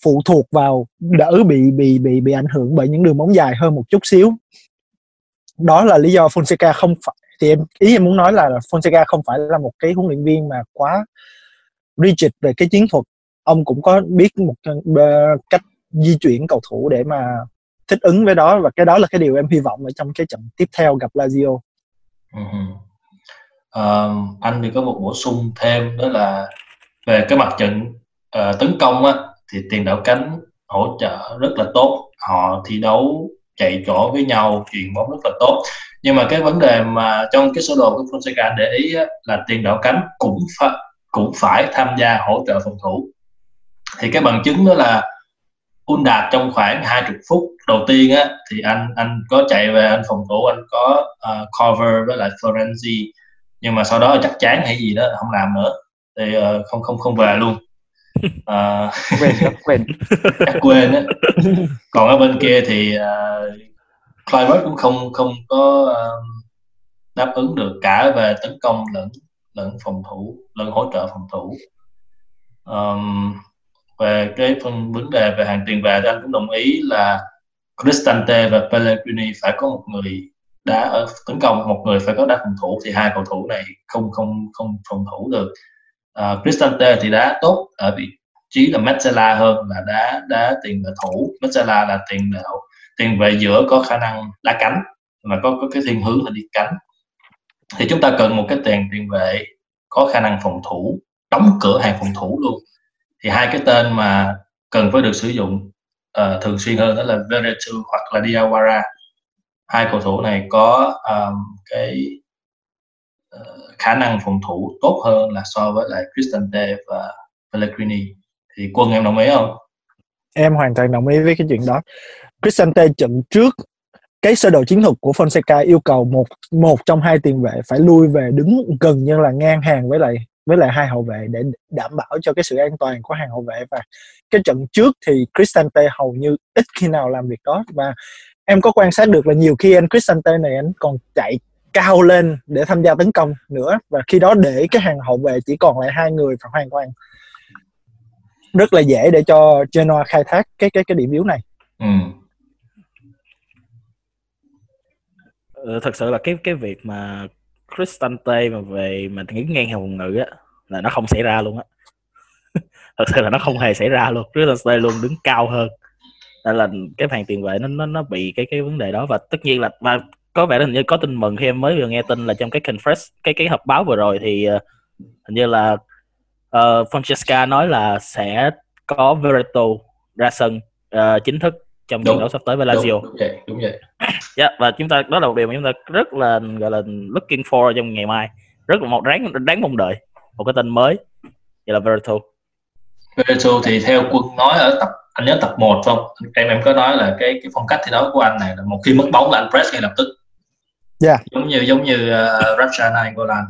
S2: phụ thuộc vào, đỡ bị bị bị bị ảnh hưởng bởi những đường bóng dài hơn một chút xíu đó là lý do Fonseca không phải thì em ý em muốn nói là Fonseca không phải là một cái huấn luyện viên mà quá rigid về cái chiến thuật ông cũng có biết một cách di chuyển cầu thủ để mà thích ứng với đó và cái đó là cái điều em hy vọng ở trong cái trận tiếp theo gặp Lazio.
S1: Uh-huh. Uh, anh thì có một bổ sung thêm đó là về cái mặt trận uh, tấn công á thì tiền đạo cánh hỗ trợ rất là tốt họ thi đấu chạy chỗ với nhau truyền bóng rất là tốt nhưng mà cái vấn đề mà trong cái sơ đồ của Fonseca để ý là tiền đạo cánh cũng phải cũng phải tham gia hỗ trợ phòng thủ. Thì cái bằng chứng đó là Undad trong khoảng 20 phút đầu tiên á thì anh anh có chạy về anh phòng thủ anh có uh, cover với lại Florenzi. Nhưng mà sau đó chắc chán hay gì đó không làm nữa. Thì uh, không không không về luôn. Uh, (laughs)
S3: quên quên. (laughs)
S1: chắc quên á. Còn ở bên kia thì uh, Clivert cũng không không có uh, đáp ứng được cả về tấn công lẫn lẫn phòng thủ lẫn hỗ trợ phòng thủ. Um, về cái phần vấn đề về hàng tiền vệ thì anh cũng đồng ý là Cristante và Pellegrini phải có một người đá ở tấn công một người phải có đá phòng thủ thì hai cầu thủ này không không không phòng thủ được. Uh, Cristante thì đá tốt ở vị trí là Metzela hơn là đá đá tiền vệ thủ. Metzela là tiền đạo tiền vệ giữa có khả năng đá cánh mà có có cái thiên hướng là đi cánh. Thì chúng ta cần một cái tiền tiền vệ có khả năng phòng thủ đóng cửa hàng phòng thủ luôn. Thì hai cái tên mà cần phải được sử dụng uh, thường xuyên hơn đó là Veretu hoặc là Diawara. Hai cầu thủ này có um, cái uh, khả năng phòng thủ tốt hơn là so với lại Cristante và Pellegrini. Thì quân em đồng ý không?
S2: Em hoàn toàn đồng ý với cái chuyện đó. Cristante trận trước cái sơ đồ chiến thuật của Fonseca yêu cầu một một trong hai tiền vệ phải lui về đứng gần như là ngang hàng với lại với lại hai hậu vệ để đảm bảo cho cái sự an toàn của hàng hậu vệ và cái trận trước thì Cristante hầu như ít khi nào làm việc đó và em có quan sát được là nhiều khi anh Cristante này anh còn chạy cao lên để tham gia tấn công nữa và khi đó để cái hàng hậu vệ chỉ còn lại hai người và hoàn toàn rất là dễ để cho Genoa khai thác cái cái cái điểm yếu này.
S1: Ừ.
S4: Ừ, Ờ, thật sự là cái cái việc mà Cristante mà về mà nghĩ ngang hàng ngôn ngữ á là nó không xảy ra luôn á. (laughs) Thật sự là nó không hề xảy ra luôn. Cristante luôn đứng cao hơn. Nên là cái hàng tiền vệ nó nó nó bị cái cái vấn đề đó. Và tất nhiên là và có vẻ là hình như có tin mừng khi em mới vừa nghe tin là trong cái confess cái cái họp báo vừa rồi thì uh, hình như là uh, Francesca nói là sẽ có Veretout ra sân uh, chính thức trong trận đấu sắp tới với Lazio.
S1: Đúng, đúng vậy, đúng vậy.
S4: yeah, và chúng ta đó là một điều mà chúng ta rất là gọi là looking for trong ngày mai. Rất là một đáng đáng mong đợi một cái tên mới. Vậy là Verto
S1: Verto thì theo quân nói ở tập anh nhớ tập 1 không? Em em có nói là cái cái phong cách thi đấu của anh này là một khi mất bóng là anh press ngay lập tức.
S2: Yeah.
S1: giống như giống như uh, Ratchanai Golan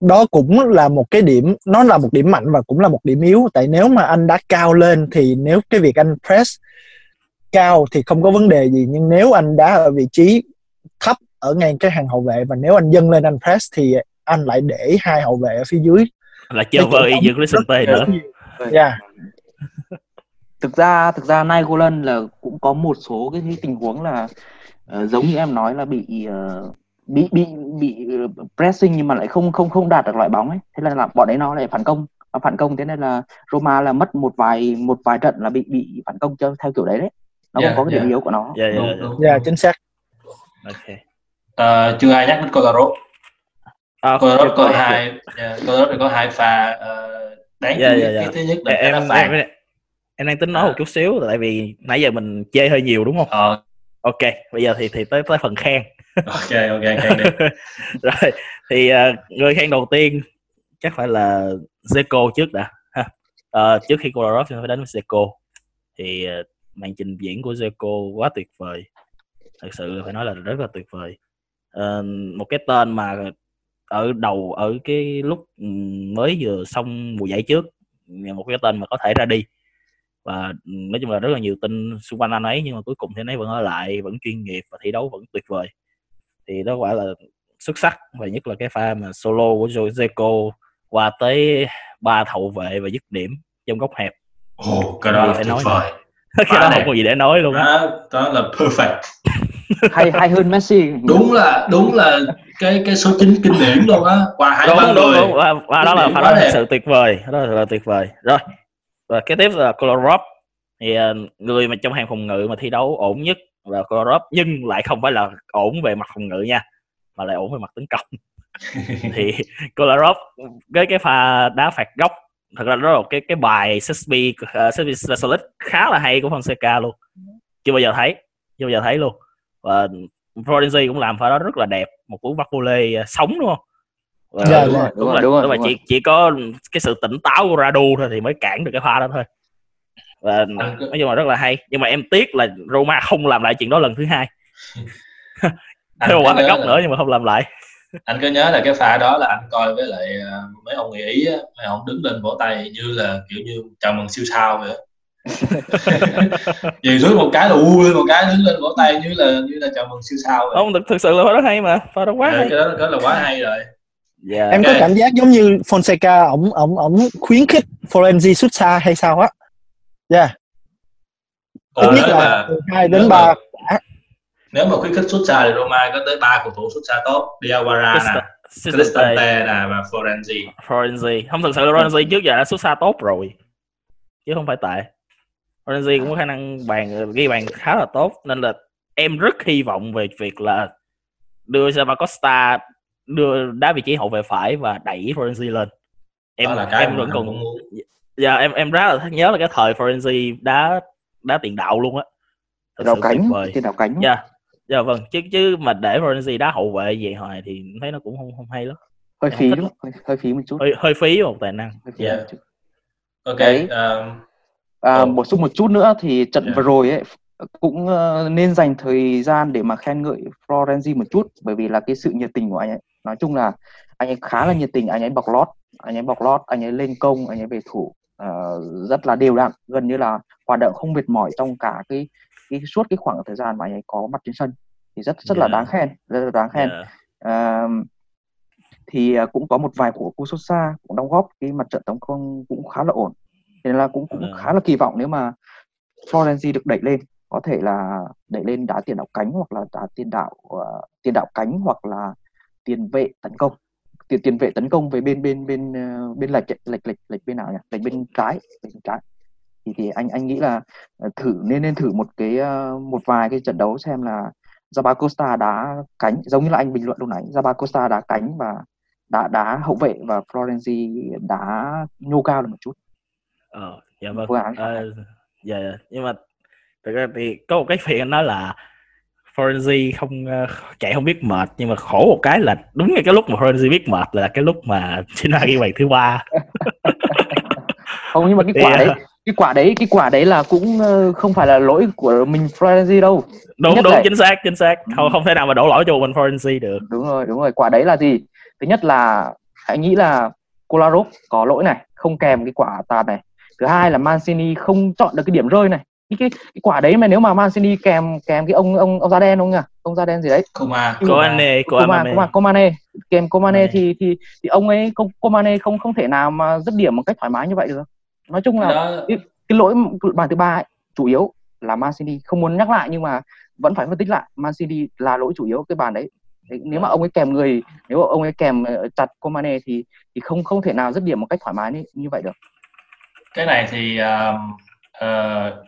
S2: đó cũng là một cái điểm nó là một điểm mạnh và cũng là một điểm yếu. Tại nếu mà anh đã cao lên thì nếu cái việc anh press cao thì không có vấn đề gì nhưng nếu anh đã ở vị trí thấp ở ngay cái hàng hậu vệ và nếu anh dâng lên anh press thì anh lại để hai hậu vệ ở phía dưới.
S4: Là chơi vơi giữa Christian nữa.
S2: yeah.
S3: thực ra thực ra Nainggolan là cũng có một số cái, cái tình huống là uh, giống như em nói là bị uh, bị bị bị pressing nhưng mà lại không không không đạt được loại bóng ấy. Thế là, là bọn ấy nó lại phản công. Nó phản công thế nên là Roma là mất một vài một vài trận là bị bị phản công theo kiểu đấy đấy nó yeah, cũng có cái điểm yếu của nó.
S4: Yeah, yeah,
S2: yeah, yeah. yeah chính xác.
S1: Ok. Uh, chưa ai nhắc đến Kolarov à, Kolarov có hai yeah, Kolarov có hai pha uh, đáng yeah, yeah, yeah. cái thứ nhất là
S4: em,
S1: em,
S4: em, em đang tính nói à. một chút xíu tại vì nãy giờ mình chê hơi nhiều đúng không?
S1: Ờ.
S4: ok bây giờ thì thì tới tới phần khen. (laughs)
S1: Ok ok khen đi. (laughs)
S4: Rồi thì uh, người khen đầu tiên chắc phải là Zeko trước đã ha. Uh, trước khi Kolarov phải đến với Zeko thì uh, màn trình diễn của Zeko quá tuyệt vời. Thật sự phải nói là rất là tuyệt vời. Uh, một cái tên mà ở đầu ở cái lúc mới vừa xong mùa giải trước một cái tên mà có thể ra đi. Và nói chung là rất là nhiều tin xung quanh anh ấy nhưng mà cuối cùng thì anh ấy vẫn ở lại vẫn chuyên nghiệp và thi đấu vẫn tuyệt vời. Thì đó quả là xuất sắc và nhất là cái pha mà solo của Jose qua tới ba hậu vệ và dứt điểm trong góc hẹp.
S1: Ồ, cái đó là
S4: phải
S1: tuyệt
S4: nói
S1: vời
S4: cái đó không có gì để nói luôn á.
S1: Đó, đó là perfect.
S3: Hay hay hơn Messi.
S1: Đúng là đúng là cái cái số chính kinh điển luôn á. Qua hai ba người. đúng,
S4: và, và đó là phải nói thật sự tuyệt vời. Đó là, là tuyệt vời. Rồi và kế tiếp là Kolarov. Thì uh, người mà trong hàng phòng ngự mà thi đấu ổn nhất là Kolarov nhưng lại không phải là ổn về mặt phòng ngự nha mà lại ổn về mặt tấn công. (laughs) Thì Kolarov cái cái pha đá phạt góc thật ra đó là cái cái bài Sesbi uh, Specialist khá là hay của Fonseca luôn. Chưa bao giờ thấy chưa bao giờ thấy luôn. Và Florenzi cũng làm pha đó rất là đẹp một cú bắt volley uh, sống đúng không? Và
S3: yeah, đúng, rồi, đúng,
S4: là,
S3: đúng,
S4: đúng,
S3: rồi,
S4: là chỉ chỉ có cái sự tỉnh táo của Radu thôi thì mới cản được cái pha đó thôi. Và nói chung là rất là hay nhưng mà em tiếc là Roma không làm lại chuyện đó lần thứ hai. Thêm một quả góc nữa nhưng mà không làm lại
S1: anh có nhớ là cái pha đó là anh coi với lại uh, mấy ông người ý á, mấy ông đứng lên vỗ tay như là kiểu như chào mừng siêu sao vậy nhìn (laughs) xuống một cái là u lên một cái đứng lên vỗ tay như là như là chào mừng siêu sao vậy.
S4: không thực, thực sự là rất hay mà pha đó quá
S1: Đấy,
S4: hay
S1: cái đó, cái đó là quá hay rồi
S2: yeah. em okay. có cảm giác giống như Fonseca ổng ổng ổng khuyến khích Florenzi xuất xa hay sao á yeah ít nhất là từ hai đến ba
S1: nếu mà khuyến khích xuất xa thì Roma có tới ba cầu thủ xuất xa tốt. Diawara nè Cristante nè và Florenzi.
S4: Florenzi. Không thực sự là Florenzi trước giờ đã xuất xa tốt rồi. Chứ không phải tệ Florenzi cũng có khả năng bàn ghi bàn khá là tốt. Nên là em rất hy vọng về việc là đưa Sava Costa đưa đá vị trí hậu vệ phải và đẩy Florenzi lên. Em
S1: là cái
S4: em vẫn còn dạ em em rất là nhớ là cái thời Florenzi đá đá tiền đạo luôn á.
S3: Đào cánh tiền đạo cánh.
S4: Dạ dạ vâng chứ chứ mà để Florenzi đá hậu vệ vậy hoài thì thấy nó cũng không không hay lắm.
S3: Hơi phí đúng hơi, hơi phí một chút.
S4: Hơi, hơi phí một tài năng.
S1: Dạ. yeah. ok
S3: Đấy. Um, à, bổ sung một chút nữa thì trận yeah. vừa rồi ấy cũng uh, nên dành thời gian để mà khen ngợi Florenzi một chút bởi vì là cái sự nhiệt tình của anh ấy. Nói chung là anh ấy khá là nhiệt tình anh ấy bọc lót anh ấy bọc lót anh ấy lên công anh ấy về thủ uh, rất là đều đặn. Gần như là hoạt động không mệt mỏi trong cả cái cái suốt cái khoảng thời gian mà anh ấy có mặt trên sân thì rất rất yeah. là đáng khen rất là đáng khen. Yeah. uh, thì cũng có một vài của Kusosa cũng đóng góp cái mặt trận tấn công cũng khá là ổn. Nên là cũng cũng khá là kỳ vọng nếu mà Florenzi được đẩy lên có thể là đẩy lên đá tiền đạo cánh hoặc là đá tiền đạo uh, tiền đạo cánh hoặc là tiền vệ tấn công. Tiền tiền vệ tấn công về bên bên bên uh, bên lệch lệch lệch lệch bên nào nhỉ? Lệch bên trái bên trái thì thì anh anh nghĩ là uh, thử nên nên thử một cái uh, một vài cái trận đấu xem là Zaba Costa đá cánh giống như là anh bình luận lúc nãy Zaba Costa đá cánh và đá đá hậu vệ và Florenzi đá nhô cao được một chút.
S4: Ờ, dạ vâng. À, dạ, dạ, nhưng mà thực ra thì có một cái phiền nói là Florenzi không uh, chạy không biết mệt nhưng mà khổ một cái là đúng ngay cái lúc mà Florenzi biết mệt là cái lúc mà (laughs) China ghi bàn thứ ba
S3: không nhưng mà cái quả đấy cái quả đấy cái quả đấy là cũng không phải là lỗi của mình Florenzi đâu.
S4: Đúng nhất đúng là... chính xác chính xác. Không không thể nào mà đổ lỗi cho mình Florenzi được.
S3: Đúng rồi đúng rồi. Quả đấy là gì? Thứ nhất là hãy nghĩ là Kolarov có lỗi này không kèm cái quả tạt này. Thứ hai là Mancini không chọn được cái điểm rơi này. Cái, cái, cái quả đấy mà nếu mà Mancini kèm kèm cái ông ông ông da đen không nhỉ? Ông da đen gì đấy?
S1: Kuma
S4: Komane
S3: Komane Komane kèm Komane thì thì thì ông ấy không Komane không không thể nào mà dứt điểm một cách thoải mái như vậy được nói chung là cái, cái lỗi bàn thứ ba ấy, chủ yếu là Mancini. Không muốn nhắc lại nhưng mà vẫn phải phân tích lại. Mancini là lỗi chủ yếu cái bàn đấy. Nếu mà ông ấy kèm người nếu mà ông ấy kèm ờ, chặt Komane thì thì không không thể nào dứt điểm một cách thoải mái như, như vậy được.
S1: Cái này thì uh, uh,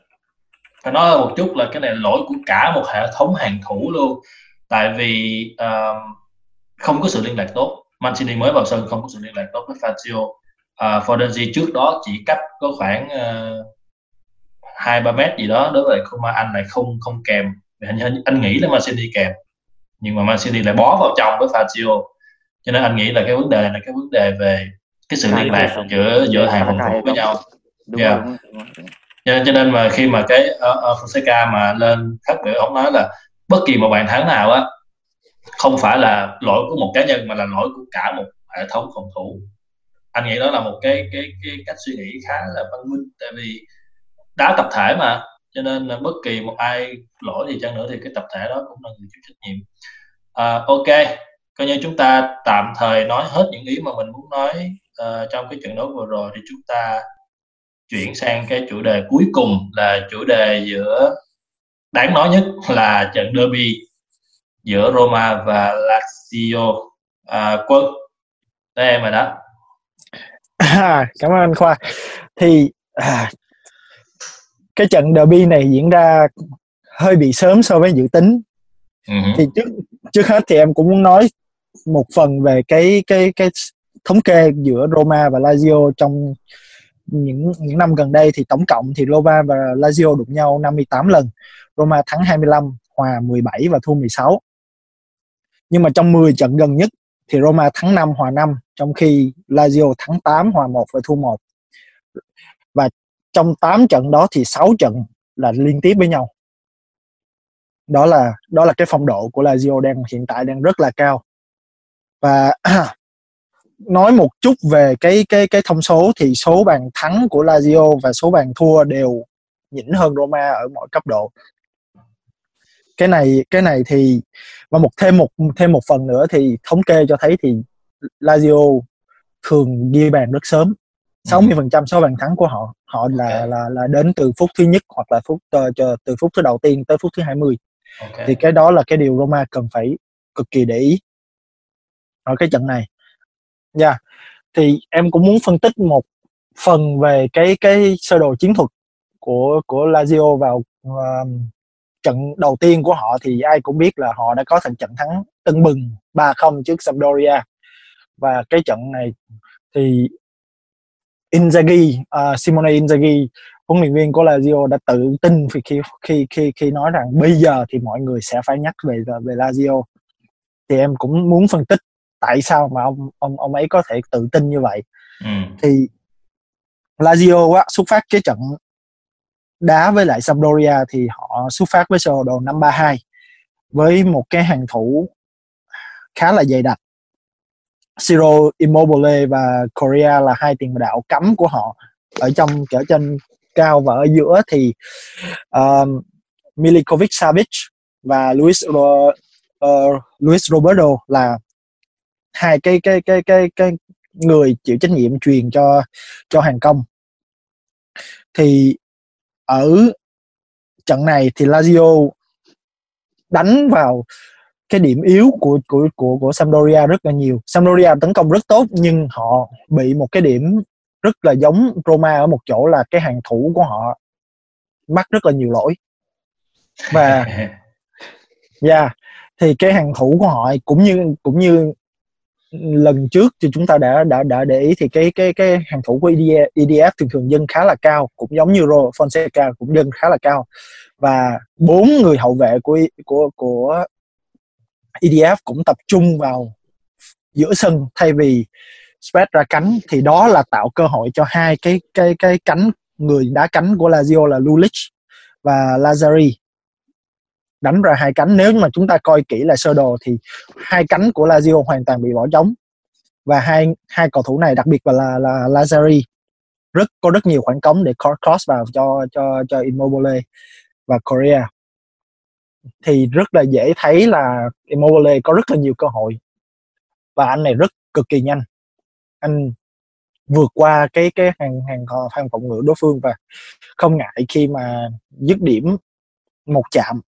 S1: phải nói một chút là cái này lỗi của cả một hệ thống hàng thủ luôn. Tại vì uh, không có sự liên lạc tốt. Mancini mới vào sân không có sự liên lạc tốt với Fazio uh, Fodenzi trước đó chỉ cách có khoảng hai uh, ba mét gì đó đối với Kuma anh lại không không kèm. Anh, anh nghĩ là Mancini kèm nhưng mà Mancini lại bó vào trong với Fazio. Cho nên anh nghĩ là cái vấn đề là cái vấn đề về cái sự liên lạc giữa giữa hàng phòng thủ với nhau.
S3: đúng yeah. rồi, đúng rồi, đúng rồi.
S1: Cho, cho nên mà khi mà cái uh, uh, Fonseca mà lên phát biểu ông nói là bất kỳ một bàn thắng nào á không phải là lỗi của một cá nhân mà là lỗi của cả một hệ thống phòng thủ anh nghĩ đó là một cái cái cái cách suy nghĩ khá là văn minh. Tại vì đá tập thể mà cho nên là bất kỳ một ai lỗi gì chăng nữa thì cái tập thể đó cũng là người chịu trách nhiệm. À, ok coi như chúng ta tạm thời nói hết những ý mà mình muốn nói uh, trong cái trận đấu vừa rồi. Thì chúng ta chuyển sang cái chủ đề cuối cùng là chủ đề giữa đáng nói nhất là trận derby giữa Roma và Lazio. À, quân đây em rồi đó
S2: à, (laughs) cảm ơn anh Khoa thì à, cái trận derby này diễn ra hơi bị sớm so với dự tính uh-huh. thì trước trước hết thì em cũng muốn nói một phần về cái cái cái thống kê giữa Roma và Lazio trong những những năm gần đây thì tổng cộng thì Roma và Lazio đụng nhau 58 lần. Roma thắng 25, hòa 17 và thua 16. Nhưng mà trong 10 trận gần nhất thì Roma thắng 5 hòa 5 trong khi Lazio thắng 8 hòa 1 và thua 1. Và trong 8 trận đó thì 6 trận là liên tiếp với nhau. Đó là đó là cái phong độ của Lazio đang, hiện tại đang rất là cao. Và (clears throat) nói một chút về cái cái cái thông số thì số bàn thắng của Lazio và số bàn thua đều nhỉnh hơn Roma ở mọi cấp độ cái này cái này thì và một thêm một thêm một phần nữa thì thống kê cho thấy thì Lazio thường ghi bàn rất sớm 60 phần trăm số bàn thắng của họ họ là okay. là là đến từ phút thứ nhất hoặc là phút uh, từ phút thứ đầu tiên tới phút thứ 20 okay. thì cái đó là cái điều Roma cần phải cực kỳ để ý ở cái trận này Dạ. Yeah. Thì em cũng muốn phân tích một phần về cái cái sơ đồ chiến thuật của của Lazio vào uh, trận đầu tiên của họ thì ai cũng biết là họ đã có thành trận thắng tưng bừng 3-0 trước Sampdoria. Và cái trận này thì Inzaghi uh, Simone Inzaghi huấn luyện viên của Lazio đã tự tin khi khi khi khi nói rằng bây giờ thì mọi người sẽ phải nhắc về về Lazio. Thì em cũng muốn phân tích tại sao mà ông ông ông ấy có thể tự tin như vậy. Ừ. thì Lazio á, xuất phát cái trận đá với lại Sampdoria thì họ xuất phát với sơ đồ 532 với một cái hàng thủ khá là dày đặc. Ciro Immobile và Korea là hai tiền đạo cắm của họ ở trong trở trên cao và ở giữa thì um, Milikovic Savic và Luis uh, Luis Roberto là hai cái cái cái cái cái người chịu trách nhiệm truyền cho cho hàng công. Thì ở trận này thì Lazio đánh vào cái điểm yếu của của của của Sampdoria rất là nhiều. Sampdoria tấn công rất tốt nhưng họ bị một cái điểm rất là giống Roma ở một chỗ là cái hàng thủ của họ mắc rất là nhiều lỗi. Và (laughs) yeah, thì cái hàng thủ của họ cũng như cũng như lần trước thì chúng ta đã đã đã để ý thì cái cái cái hàng thủ của EDF, EDF thường thường dân khá là cao cũng giống như Ro Fonseca cũng dân khá là cao. Và bốn người hậu vệ của e, của của EDF cũng tập trung vào giữa sân thay vì spread ra cánh thì đó là tạo cơ hội cho hai cái cái cái cánh người đá cánh của Lazio là Lulic và Lazari đánh ra hai cánh. Nếu mà chúng ta coi kỹ là sơ đồ thì hai cánh của Lazio hoàn toàn bị bỏ trống. Và hai hai cầu thủ này đặc biệt là là, Lazari rất có rất nhiều khoảng cống để cross vào cho cho cho Immobile và Korea thì rất là dễ thấy là Immobile có rất là nhiều cơ hội. Và anh này rất cực kỳ nhanh. Anh vượt qua cái cái hàng hàng hàng phòng ngự đối phương và không ngại khi mà dứt điểm một chạm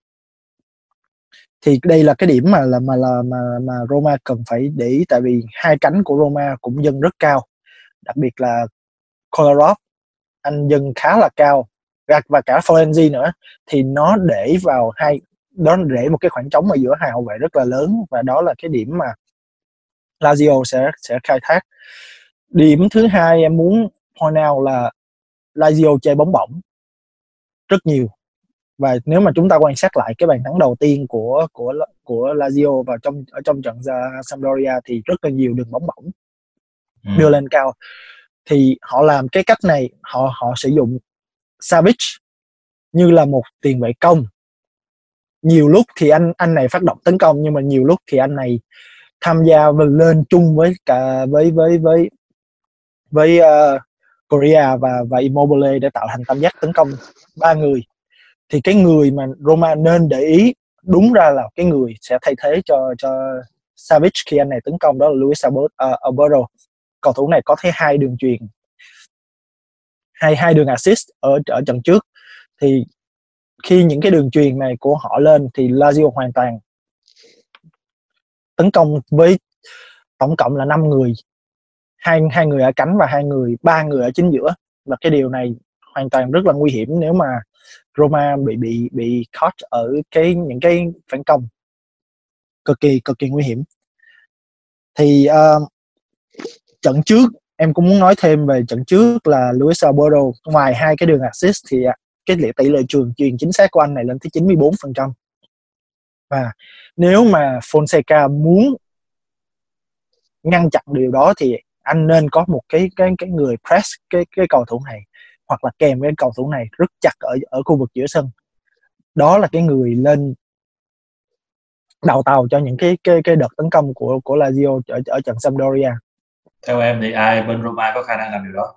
S2: thì đây là cái điểm mà là mà là mà mà Roma cần phải để ý tại vì hai cánh của Roma cũng dâng rất cao. Đặc biệt là Kolarov anh dâng khá là cao. Và, và cả Florenzi nữa. Thì nó để vào hai đó để một cái khoảng trống ở giữa hai hậu vệ rất là lớn. Và đó là cái điểm mà Lazio sẽ sẽ khai thác. Điểm thứ hai em muốn point out là Lazio chơi bóng bổng rất nhiều và nếu mà chúng ta quan sát lại cái bàn thắng đầu tiên của của của Lazio vào trong ở trong trận Sampdoria thì rất là nhiều đường bóng bổng ừ. đưa lên cao. Thì họ làm cái cách này họ họ sử dụng Savic như là một tiền vệ công. Nhiều lúc thì anh anh này phát động tấn công nhưng mà nhiều lúc thì anh này tham gia và lên chung với cả với với với với uh, Korea và và Immobile để tạo thành tam giác tấn công ba người thì cái người mà Roma nên để ý, đúng ra là cái người sẽ thay thế cho cho Savic khi anh này tấn công đó là Luis à, Alberto. Cầu thủ này có thấy hai đường truyền, hai hai đường assist ở ở trận trước. Thì khi những cái đường truyền này của họ lên thì Lazio hoàn toàn tấn công với tổng cộng là 5 người, hai hai người ở cánh và hai người, ba người ở chính giữa. Và cái điều này hoàn toàn rất là nguy hiểm nếu mà Roma bị bị bị caught ở cái những cái phản công cực kỳ cực kỳ nguy hiểm. Thì uh, trận trước em cũng muốn nói thêm về trận trước là Luis Alberto ngoài hai cái đường assist thì à, cái cái tỷ lệ truyền truyền chính xác của anh này lên tới 94 phần trăm. Và nếu mà Fonseca muốn ngăn chặn điều đó thì anh nên có một cái cái cái người press cái cái cầu thủ này hoặc là kèm với cầu thủ này rất chặt ở ở khu vực giữa sân. Đó là cái người lên đầu tàu cho những cái cái cái đợt tấn công của của Lazio ở ở trận Sampdoria.
S1: Theo em thì ai bên Roma có khả năng làm điều đó?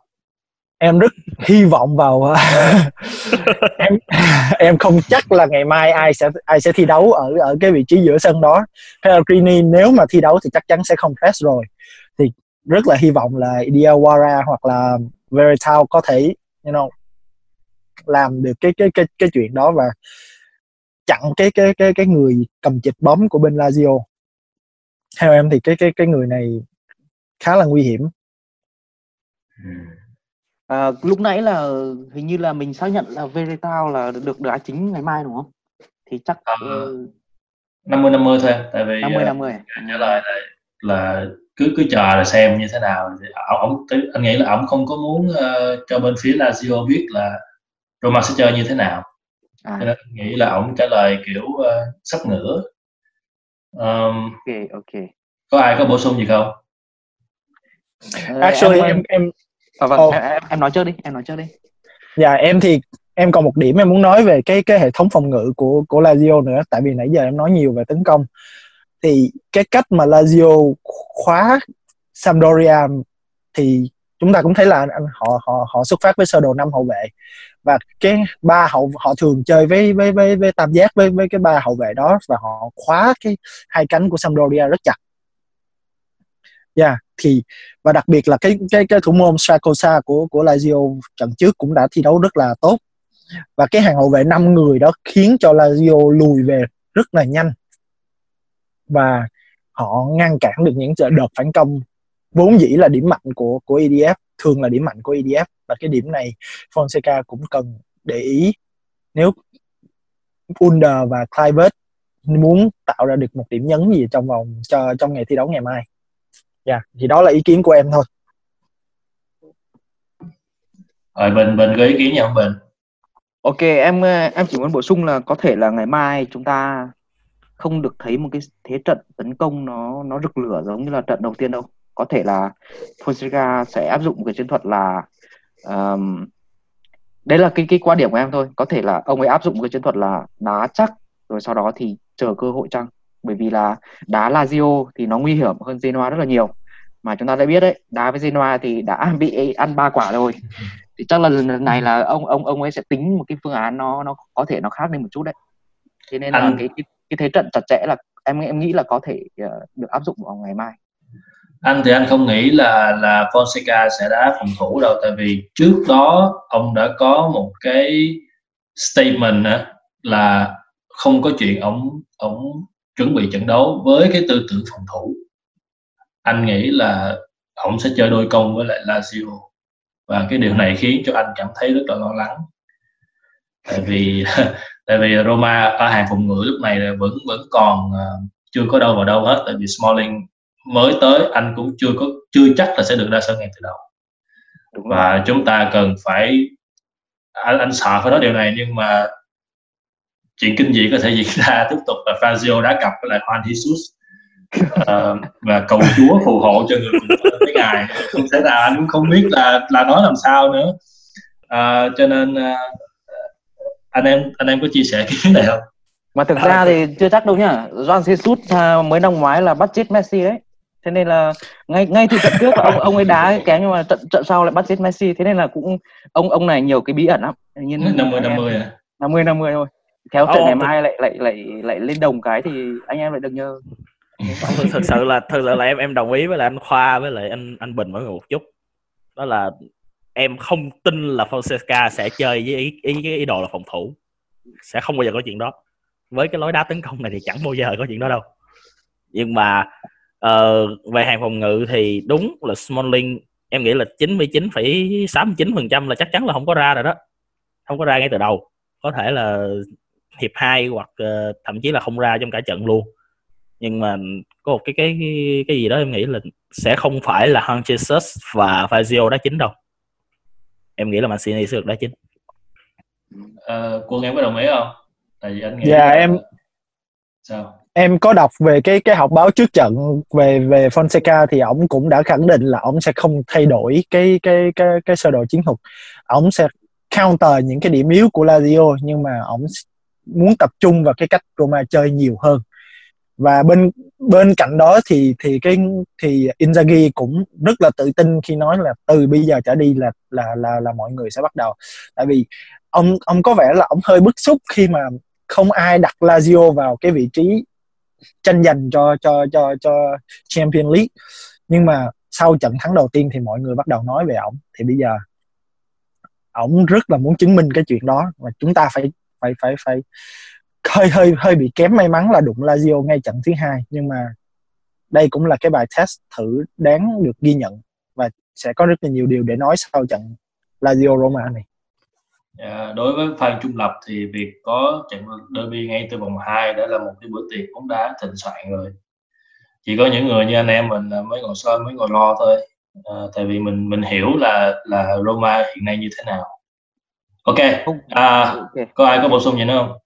S2: Em rất hy vọng vào (laughs) (laughs) em em không chắc là ngày mai ai sẽ ai sẽ thi đấu ở ở cái vị trí giữa sân đó. Pellegrini nếu mà thi đấu thì chắc chắn sẽ không press rồi. Thì rất là hy vọng là Diawara hoặc là Veritao có thể you know làm được cái cái cái cái chuyện đó và chặn cái cái cái cái người cầm chịch bóng của bên Lazio. Theo em thì cái cái cái người này khá là nguy hiểm.
S3: À, lúc nãy là hình như là mình xác nhận là Veritao là được đá chính ngày mai đúng không? Thì chắc
S1: năm mươi năm mươi thôi tại vì
S3: 50 50
S1: uh, trở lại là, là cứ cứ chờ là xem như thế nào. Thì ông anh nghĩ là ông không có muốn uh, cho bên phía Lazio biết là Roma sẽ chơi như thế nào. À. cho nên anh nghĩ là ông trả lời kiểu uh, sắp ngửa.
S3: Um, ok ok.
S1: có ai có bổ sung gì không?
S2: Actually em em em,
S3: à, vâng, oh. em, em nói trước đi em nói trước đi.
S2: Dạ em thì em còn một điểm em muốn nói về cái cái hệ thống phòng ngự của của Lazio nữa tại vì nãy giờ em nói nhiều về tấn công thì cái cách mà Lazio khóa Sampdoria thì chúng ta cũng thấy là anh họ họ họ xuất phát với sơ đồ năm hậu vệ. Và cái ba hậu họ thường chơi với với với với tam giác với với cái ba hậu vệ đó và họ khóa cái hai cánh của Sampdoria rất chặt. Dạ yeah, thì và đặc biệt là cái cái cái thủ môn Sakosa của của Lazio trận trước cũng đã thi đấu rất là tốt. Và cái hàng hậu vệ năm người đó khiến cho Lazio lùi về rất là nhanh và họ ngăn cản được những đợt phản công vốn dĩ là điểm mạnh của của EDF thường là điểm mạnh của EDF và cái điểm này Fonseca cũng cần để ý nếu Under và Clivert muốn tạo ra được một điểm nhấn gì trong vòng cho trong ngày thi đấu ngày mai. Dạ thì đó là ý kiến của em thôi.
S1: Rồi bình bình có ý kiến gì không bình.
S3: Ok em em chỉ muốn bổ sung là có thể là ngày mai chúng ta không được thấy một cái thế trận tấn công nó nó rực lửa giống như là trận đầu tiên đâu. Có thể là Fonseca sẽ áp dụng một cái chiến thuật là um, đấy là cái cái quan điểm của em thôi. Có thể là ông ấy áp dụng một cái chiến thuật là đá chắc rồi sau đó thì chờ cơ hội chăng? Bởi vì là đá Lazio thì nó nguy hiểm hơn Genoa rất là nhiều. Mà chúng ta đã biết đấy đá với Genoa thì đã (laughs) bị ăn ba quả rồi. Thì chắc là lần này là ông ông ông ấy sẽ tính một cái phương án nó nó có thể nó khác đi một chút đấy. Thế nên là cái, cái cái thế trận chặt chẽ là em em nghĩ là có thể uh, được áp dụng vào ngày mai.
S1: Anh thì anh không nghĩ là là Fonseca sẽ đá phòng thủ đâu tại vì trước đó ông đã có một cái statement là không có chuyện ông ông chuẩn bị trận đấu với cái tư tưởng phòng thủ. Anh nghĩ là ông sẽ chơi đôi công với lại Lazio. Và cái điều này khiến cho anh cảm thấy rất là lo lắng. Tại vì (laughs) tại vì Roma ở hàng phòng ngự lúc này vẫn vẫn còn uh, chưa có đâu vào đâu hết. Tại vì Smalling mới tới anh cũng chưa có chưa chắc là sẽ được ra sân ngay từ đầu. Đúng và rồi. chúng ta cần phải anh, anh sợ phải nói điều này nhưng mà chuyện kinh dị có thể diễn ra tiếp tục là Fazio đá cặp với lại Juan Jesus. Uh, và cầu chúa phù hộ cho người với ngài. Không thể nào anh cũng không biết là là nói làm sao nữa. Uh, cho nên uh, anh em anh em có chia sẻ cái này không?
S3: Mà thực ra thì chưa chắc đâu nhá. Juan Jesus mới năm ngoái là bắt chết Messi đấy. Thế nên là ngay ngay từ trận trước ông ông ấy đá kém nhưng mà trận trận sau lại bắt chết Messi. Thế nên là cũng ông ông này nhiều cái bí ẩn lắm.
S1: Nhiên năm mươi năm mươi à?
S3: năm mươi năm mươi thôi. Theo trận ngày mai lại lại lại lại lên đồng cái thì anh em lại được nhớ
S4: thực, thực sự là thực sự là em em đồng ý với lại anh Khoa với lại anh anh Bình mỗi người một chút. Đó là em không tin là Fonseca sẽ chơi với ý, ý, ý, ý đồ là phòng thủ. Sẽ không bao giờ có chuyện đó. Với cái lối đá tấn công này thì chẳng bao giờ có chuyện đó đâu. Nhưng mà uh, về hàng phòng ngự thì đúng là Smalling em nghĩ là 99,69 phần trăm là chắc chắn là không có ra rồi đó. Không có ra ngay từ đầu. Có thể là hiệp 2 hoặc uh, thậm chí là không ra trong cả trận luôn. Nhưng mà có một cái cái cái gì đó em nghĩ là sẽ không phải là Han Jesus và Fazio đá chính đâu em nghĩ là Mancini sẽ được đá chính
S1: uh, quân em có đồng ý không? Tại vì anh nghĩ
S2: dạ là... em sao? em có đọc về cái cái họp báo trước trận về về Fonseca thì ông cũng đã khẳng định là ông sẽ không thay đổi cái cái cái cái sơ đồ chiến thuật. Ông sẽ counter những cái điểm yếu của Lazio nhưng mà ông muốn tập trung vào cái cách Roma chơi nhiều hơn và bên bên cạnh đó thì thì cái, thì Inzaghi cũng rất là tự tin khi nói là từ bây giờ trở đi là là là là mọi người sẽ bắt đầu. Tại vì ông ông có vẻ là ông hơi bức xúc khi mà không ai đặt Lazio vào cái vị trí tranh giành cho cho cho cho Champions League. Nhưng mà sau trận thắng đầu tiên thì mọi người bắt đầu nói về ổng. Thì bây giờ ổng rất là muốn chứng minh cái chuyện đó và chúng ta phải phải phải phải hơi hơi hơi bị kém may mắn là đụng Lazio ngay trận thứ hai nhưng mà đây cũng là cái bài test thử đáng được ghi nhận và sẽ có rất là nhiều điều để nói sau trận Lazio Roma này.
S1: Yeah, đối với fan trung lập thì việc có trận derby ngay từ vòng 2 đã là một cái bữa tiệc bóng đá thịnh soạn rồi. Chỉ có những người như anh em mình mới ngồi soi mới ngồi lo thôi. À, tại vì mình mình hiểu là là Roma hiện nay như thế nào. Ok. À, okay. có ai có bổ sung gì nữa không?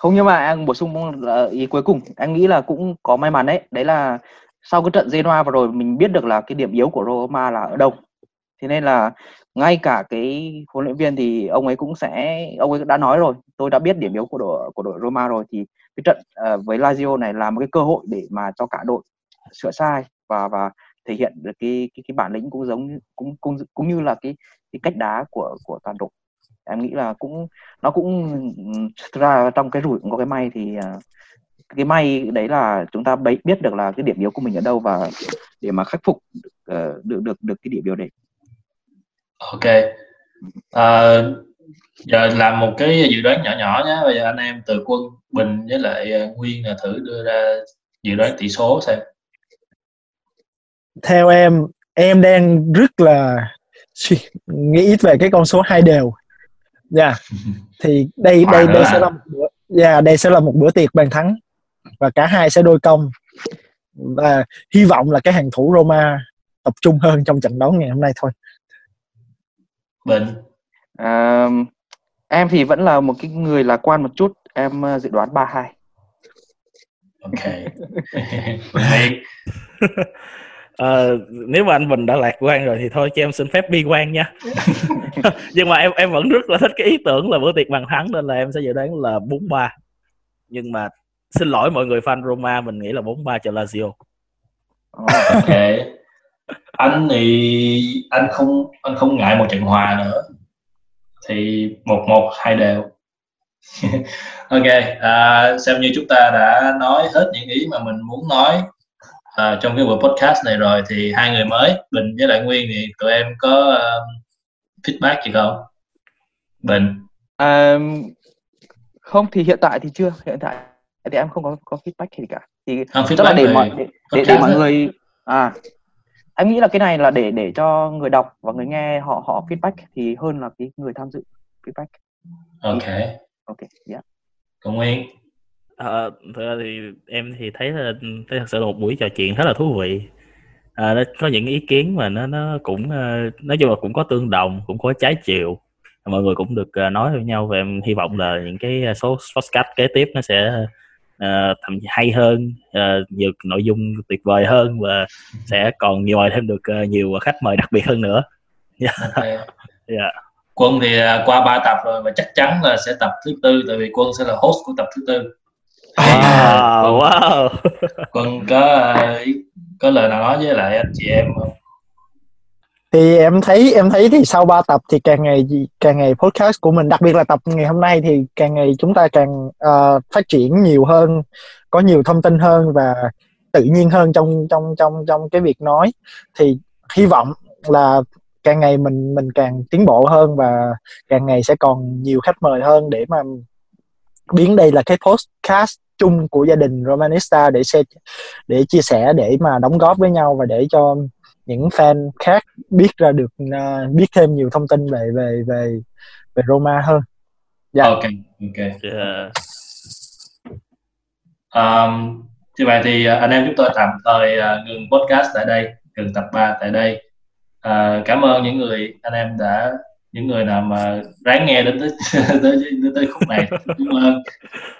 S3: Không nhưng mà anh bổ sung ờ, ý cuối cùng. Anh nghĩ là cũng có may mắn đấy. Đấy là sau cái trận Genoa vừa rồi mình biết được là cái điểm yếu của Roma là ở đâu. Thế nên là ngay cả cái huấn luyện viên thì ông ấy cũng sẽ ông ấy đã nói rồi. Tôi đã biết điểm yếu của đội của đội Roma rồi. Thì cái trận uh, với Lazio này là một cái cơ hội để mà cho cả đội sửa sai và và thể hiện được cái cái cái bản lĩnh cũng giống cũng cũng cũng như là cái cái cách đá của của toàn đội em nghĩ là cũng nó cũng thực ra trong cái rủi cũng có cái may thì à, cái may đấy là chúng ta biết được là cái điểm yếu của mình ở đâu và để mà khắc phục uh, được được được cái điểm yếu đấy.
S1: Ok. À, giờ làm một cái dự đoán nhỏ nhỏ nhé. Bây giờ anh em từ quân bình với lại à, nguyên là thử đưa ra dự đoán tỷ số xem.
S2: Theo em em đang rất là nghĩ về cái con số hai đều dạ. Yeah. thì đây đây đây sẽ là một bữa, yeah, đây sẽ là một bữa tiệc bàn thắng. Và cả hai sẽ đôi công. Và hy vọng là cái hàng thủ Roma tập trung hơn trong trận đấu ngày hôm nay thôi.
S1: Bình
S3: À, em thì vẫn là một cái người lạc quan một chút, em ờ, dự đoán 3-2.
S1: ok. Bình (laughs) (laughs)
S4: Ờ, nếu mà anh Bình đã lạc quan rồi thì thôi cho em xin phép bi quan nha. (laughs) Nhưng mà em em vẫn rất là thích cái ý tưởng là bữa tiệc bàn thắng nên là em sẽ dự đoán là 4-3 nhưng mà xin lỗi mọi người fan Roma mình nghĩ là 4-3 cho Lazio.
S3: Ờ,
S1: ok. Anh thì anh không anh không ngại một trận hòa nữa. Thì một một hai đều. (laughs) Ok à, xem như chúng ta đã nói hết những ý mà mình muốn nói à, trong cái buổi podcast này rồi thì hai người mới Bình với lại Nguyên thì tụi em có um, feedback gì không Bình
S3: à, không thì hiện tại thì chưa, hiện tại thì em không có có feedback gì cả. Thì
S1: không
S3: chắc là để mọi để, để, để mọi người à em nghĩ là cái này là để để cho người đọc và người nghe họ họ feedback thì hơn là cái người tham dự feedback.
S1: ok
S3: Ok, yeah.
S1: còn Nguyên
S4: Ờ, thực ra thì em thì thấy là thấy thật sự là một buổi trò chuyện khá là thú vị. À, nó có những ý kiến mà nó nó cũng ờ, nói chung là cũng có tương đồng cũng có trái chiều. Mọi người cũng được ờ, nói với nhau và em hy vọng là những cái số podcast kế tiếp nó sẽ ờ, thậm chí hay hơn ờ, nhiều nội dung tuyệt vời hơn và sẽ còn nhiều mời thêm được ờ, nhiều khách mời đặc biệt hơn nữa.
S1: Ok. (laughs)
S4: Dạ.
S1: Quân thì à, qua ba tập rồi và chắc chắn là sẽ tập thứ tư tại vì Quân sẽ là host của tập thứ tư
S4: wow, wow.
S1: Quân có có lời nào nói với lại anh chị em không?
S2: Thì em thấy em thấy thì sau 3 tập thì càng ngày càng ngày podcast của mình đặc biệt là tập ngày hôm nay thì càng ngày chúng ta càng ờ, phát triển nhiều hơn có nhiều thông tin hơn và tự nhiên hơn trong trong trong trong cái việc nói. Thì hy vọng là càng ngày mình mình càng tiến bộ hơn và càng ngày sẽ còn nhiều khách mời hơn để mà biến đây là cái podcast chung của gia đình Romanista để share để chia sẻ để mà đóng góp với nhau và để cho những fan khác biết ra được à, biết thêm nhiều thông tin về về về về Roma hơn. Dạ.
S1: ok ok
S4: Dạ.
S1: um, như vậy thì à, anh em chúng tôi tạm thời à, ngừng podcast tại đây ngừng tập 3 tại đây À, cảm ơn những người anh em đã những người nào mà ráng nghe đến tới (laughs) tới, tới, tới khúc này cảm ơn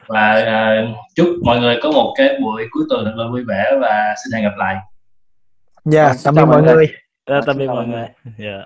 S1: và à, chúc mọi người có một cái buổi cuối tuần thật là vui vẻ và xin hẹn gặp lại
S2: Dạ,
S3: Vâng, xin
S2: tạm biệt
S3: mọi người.
S2: người.
S3: Xin
S4: tạm biệt mọi
S3: mọi
S4: người Dạ.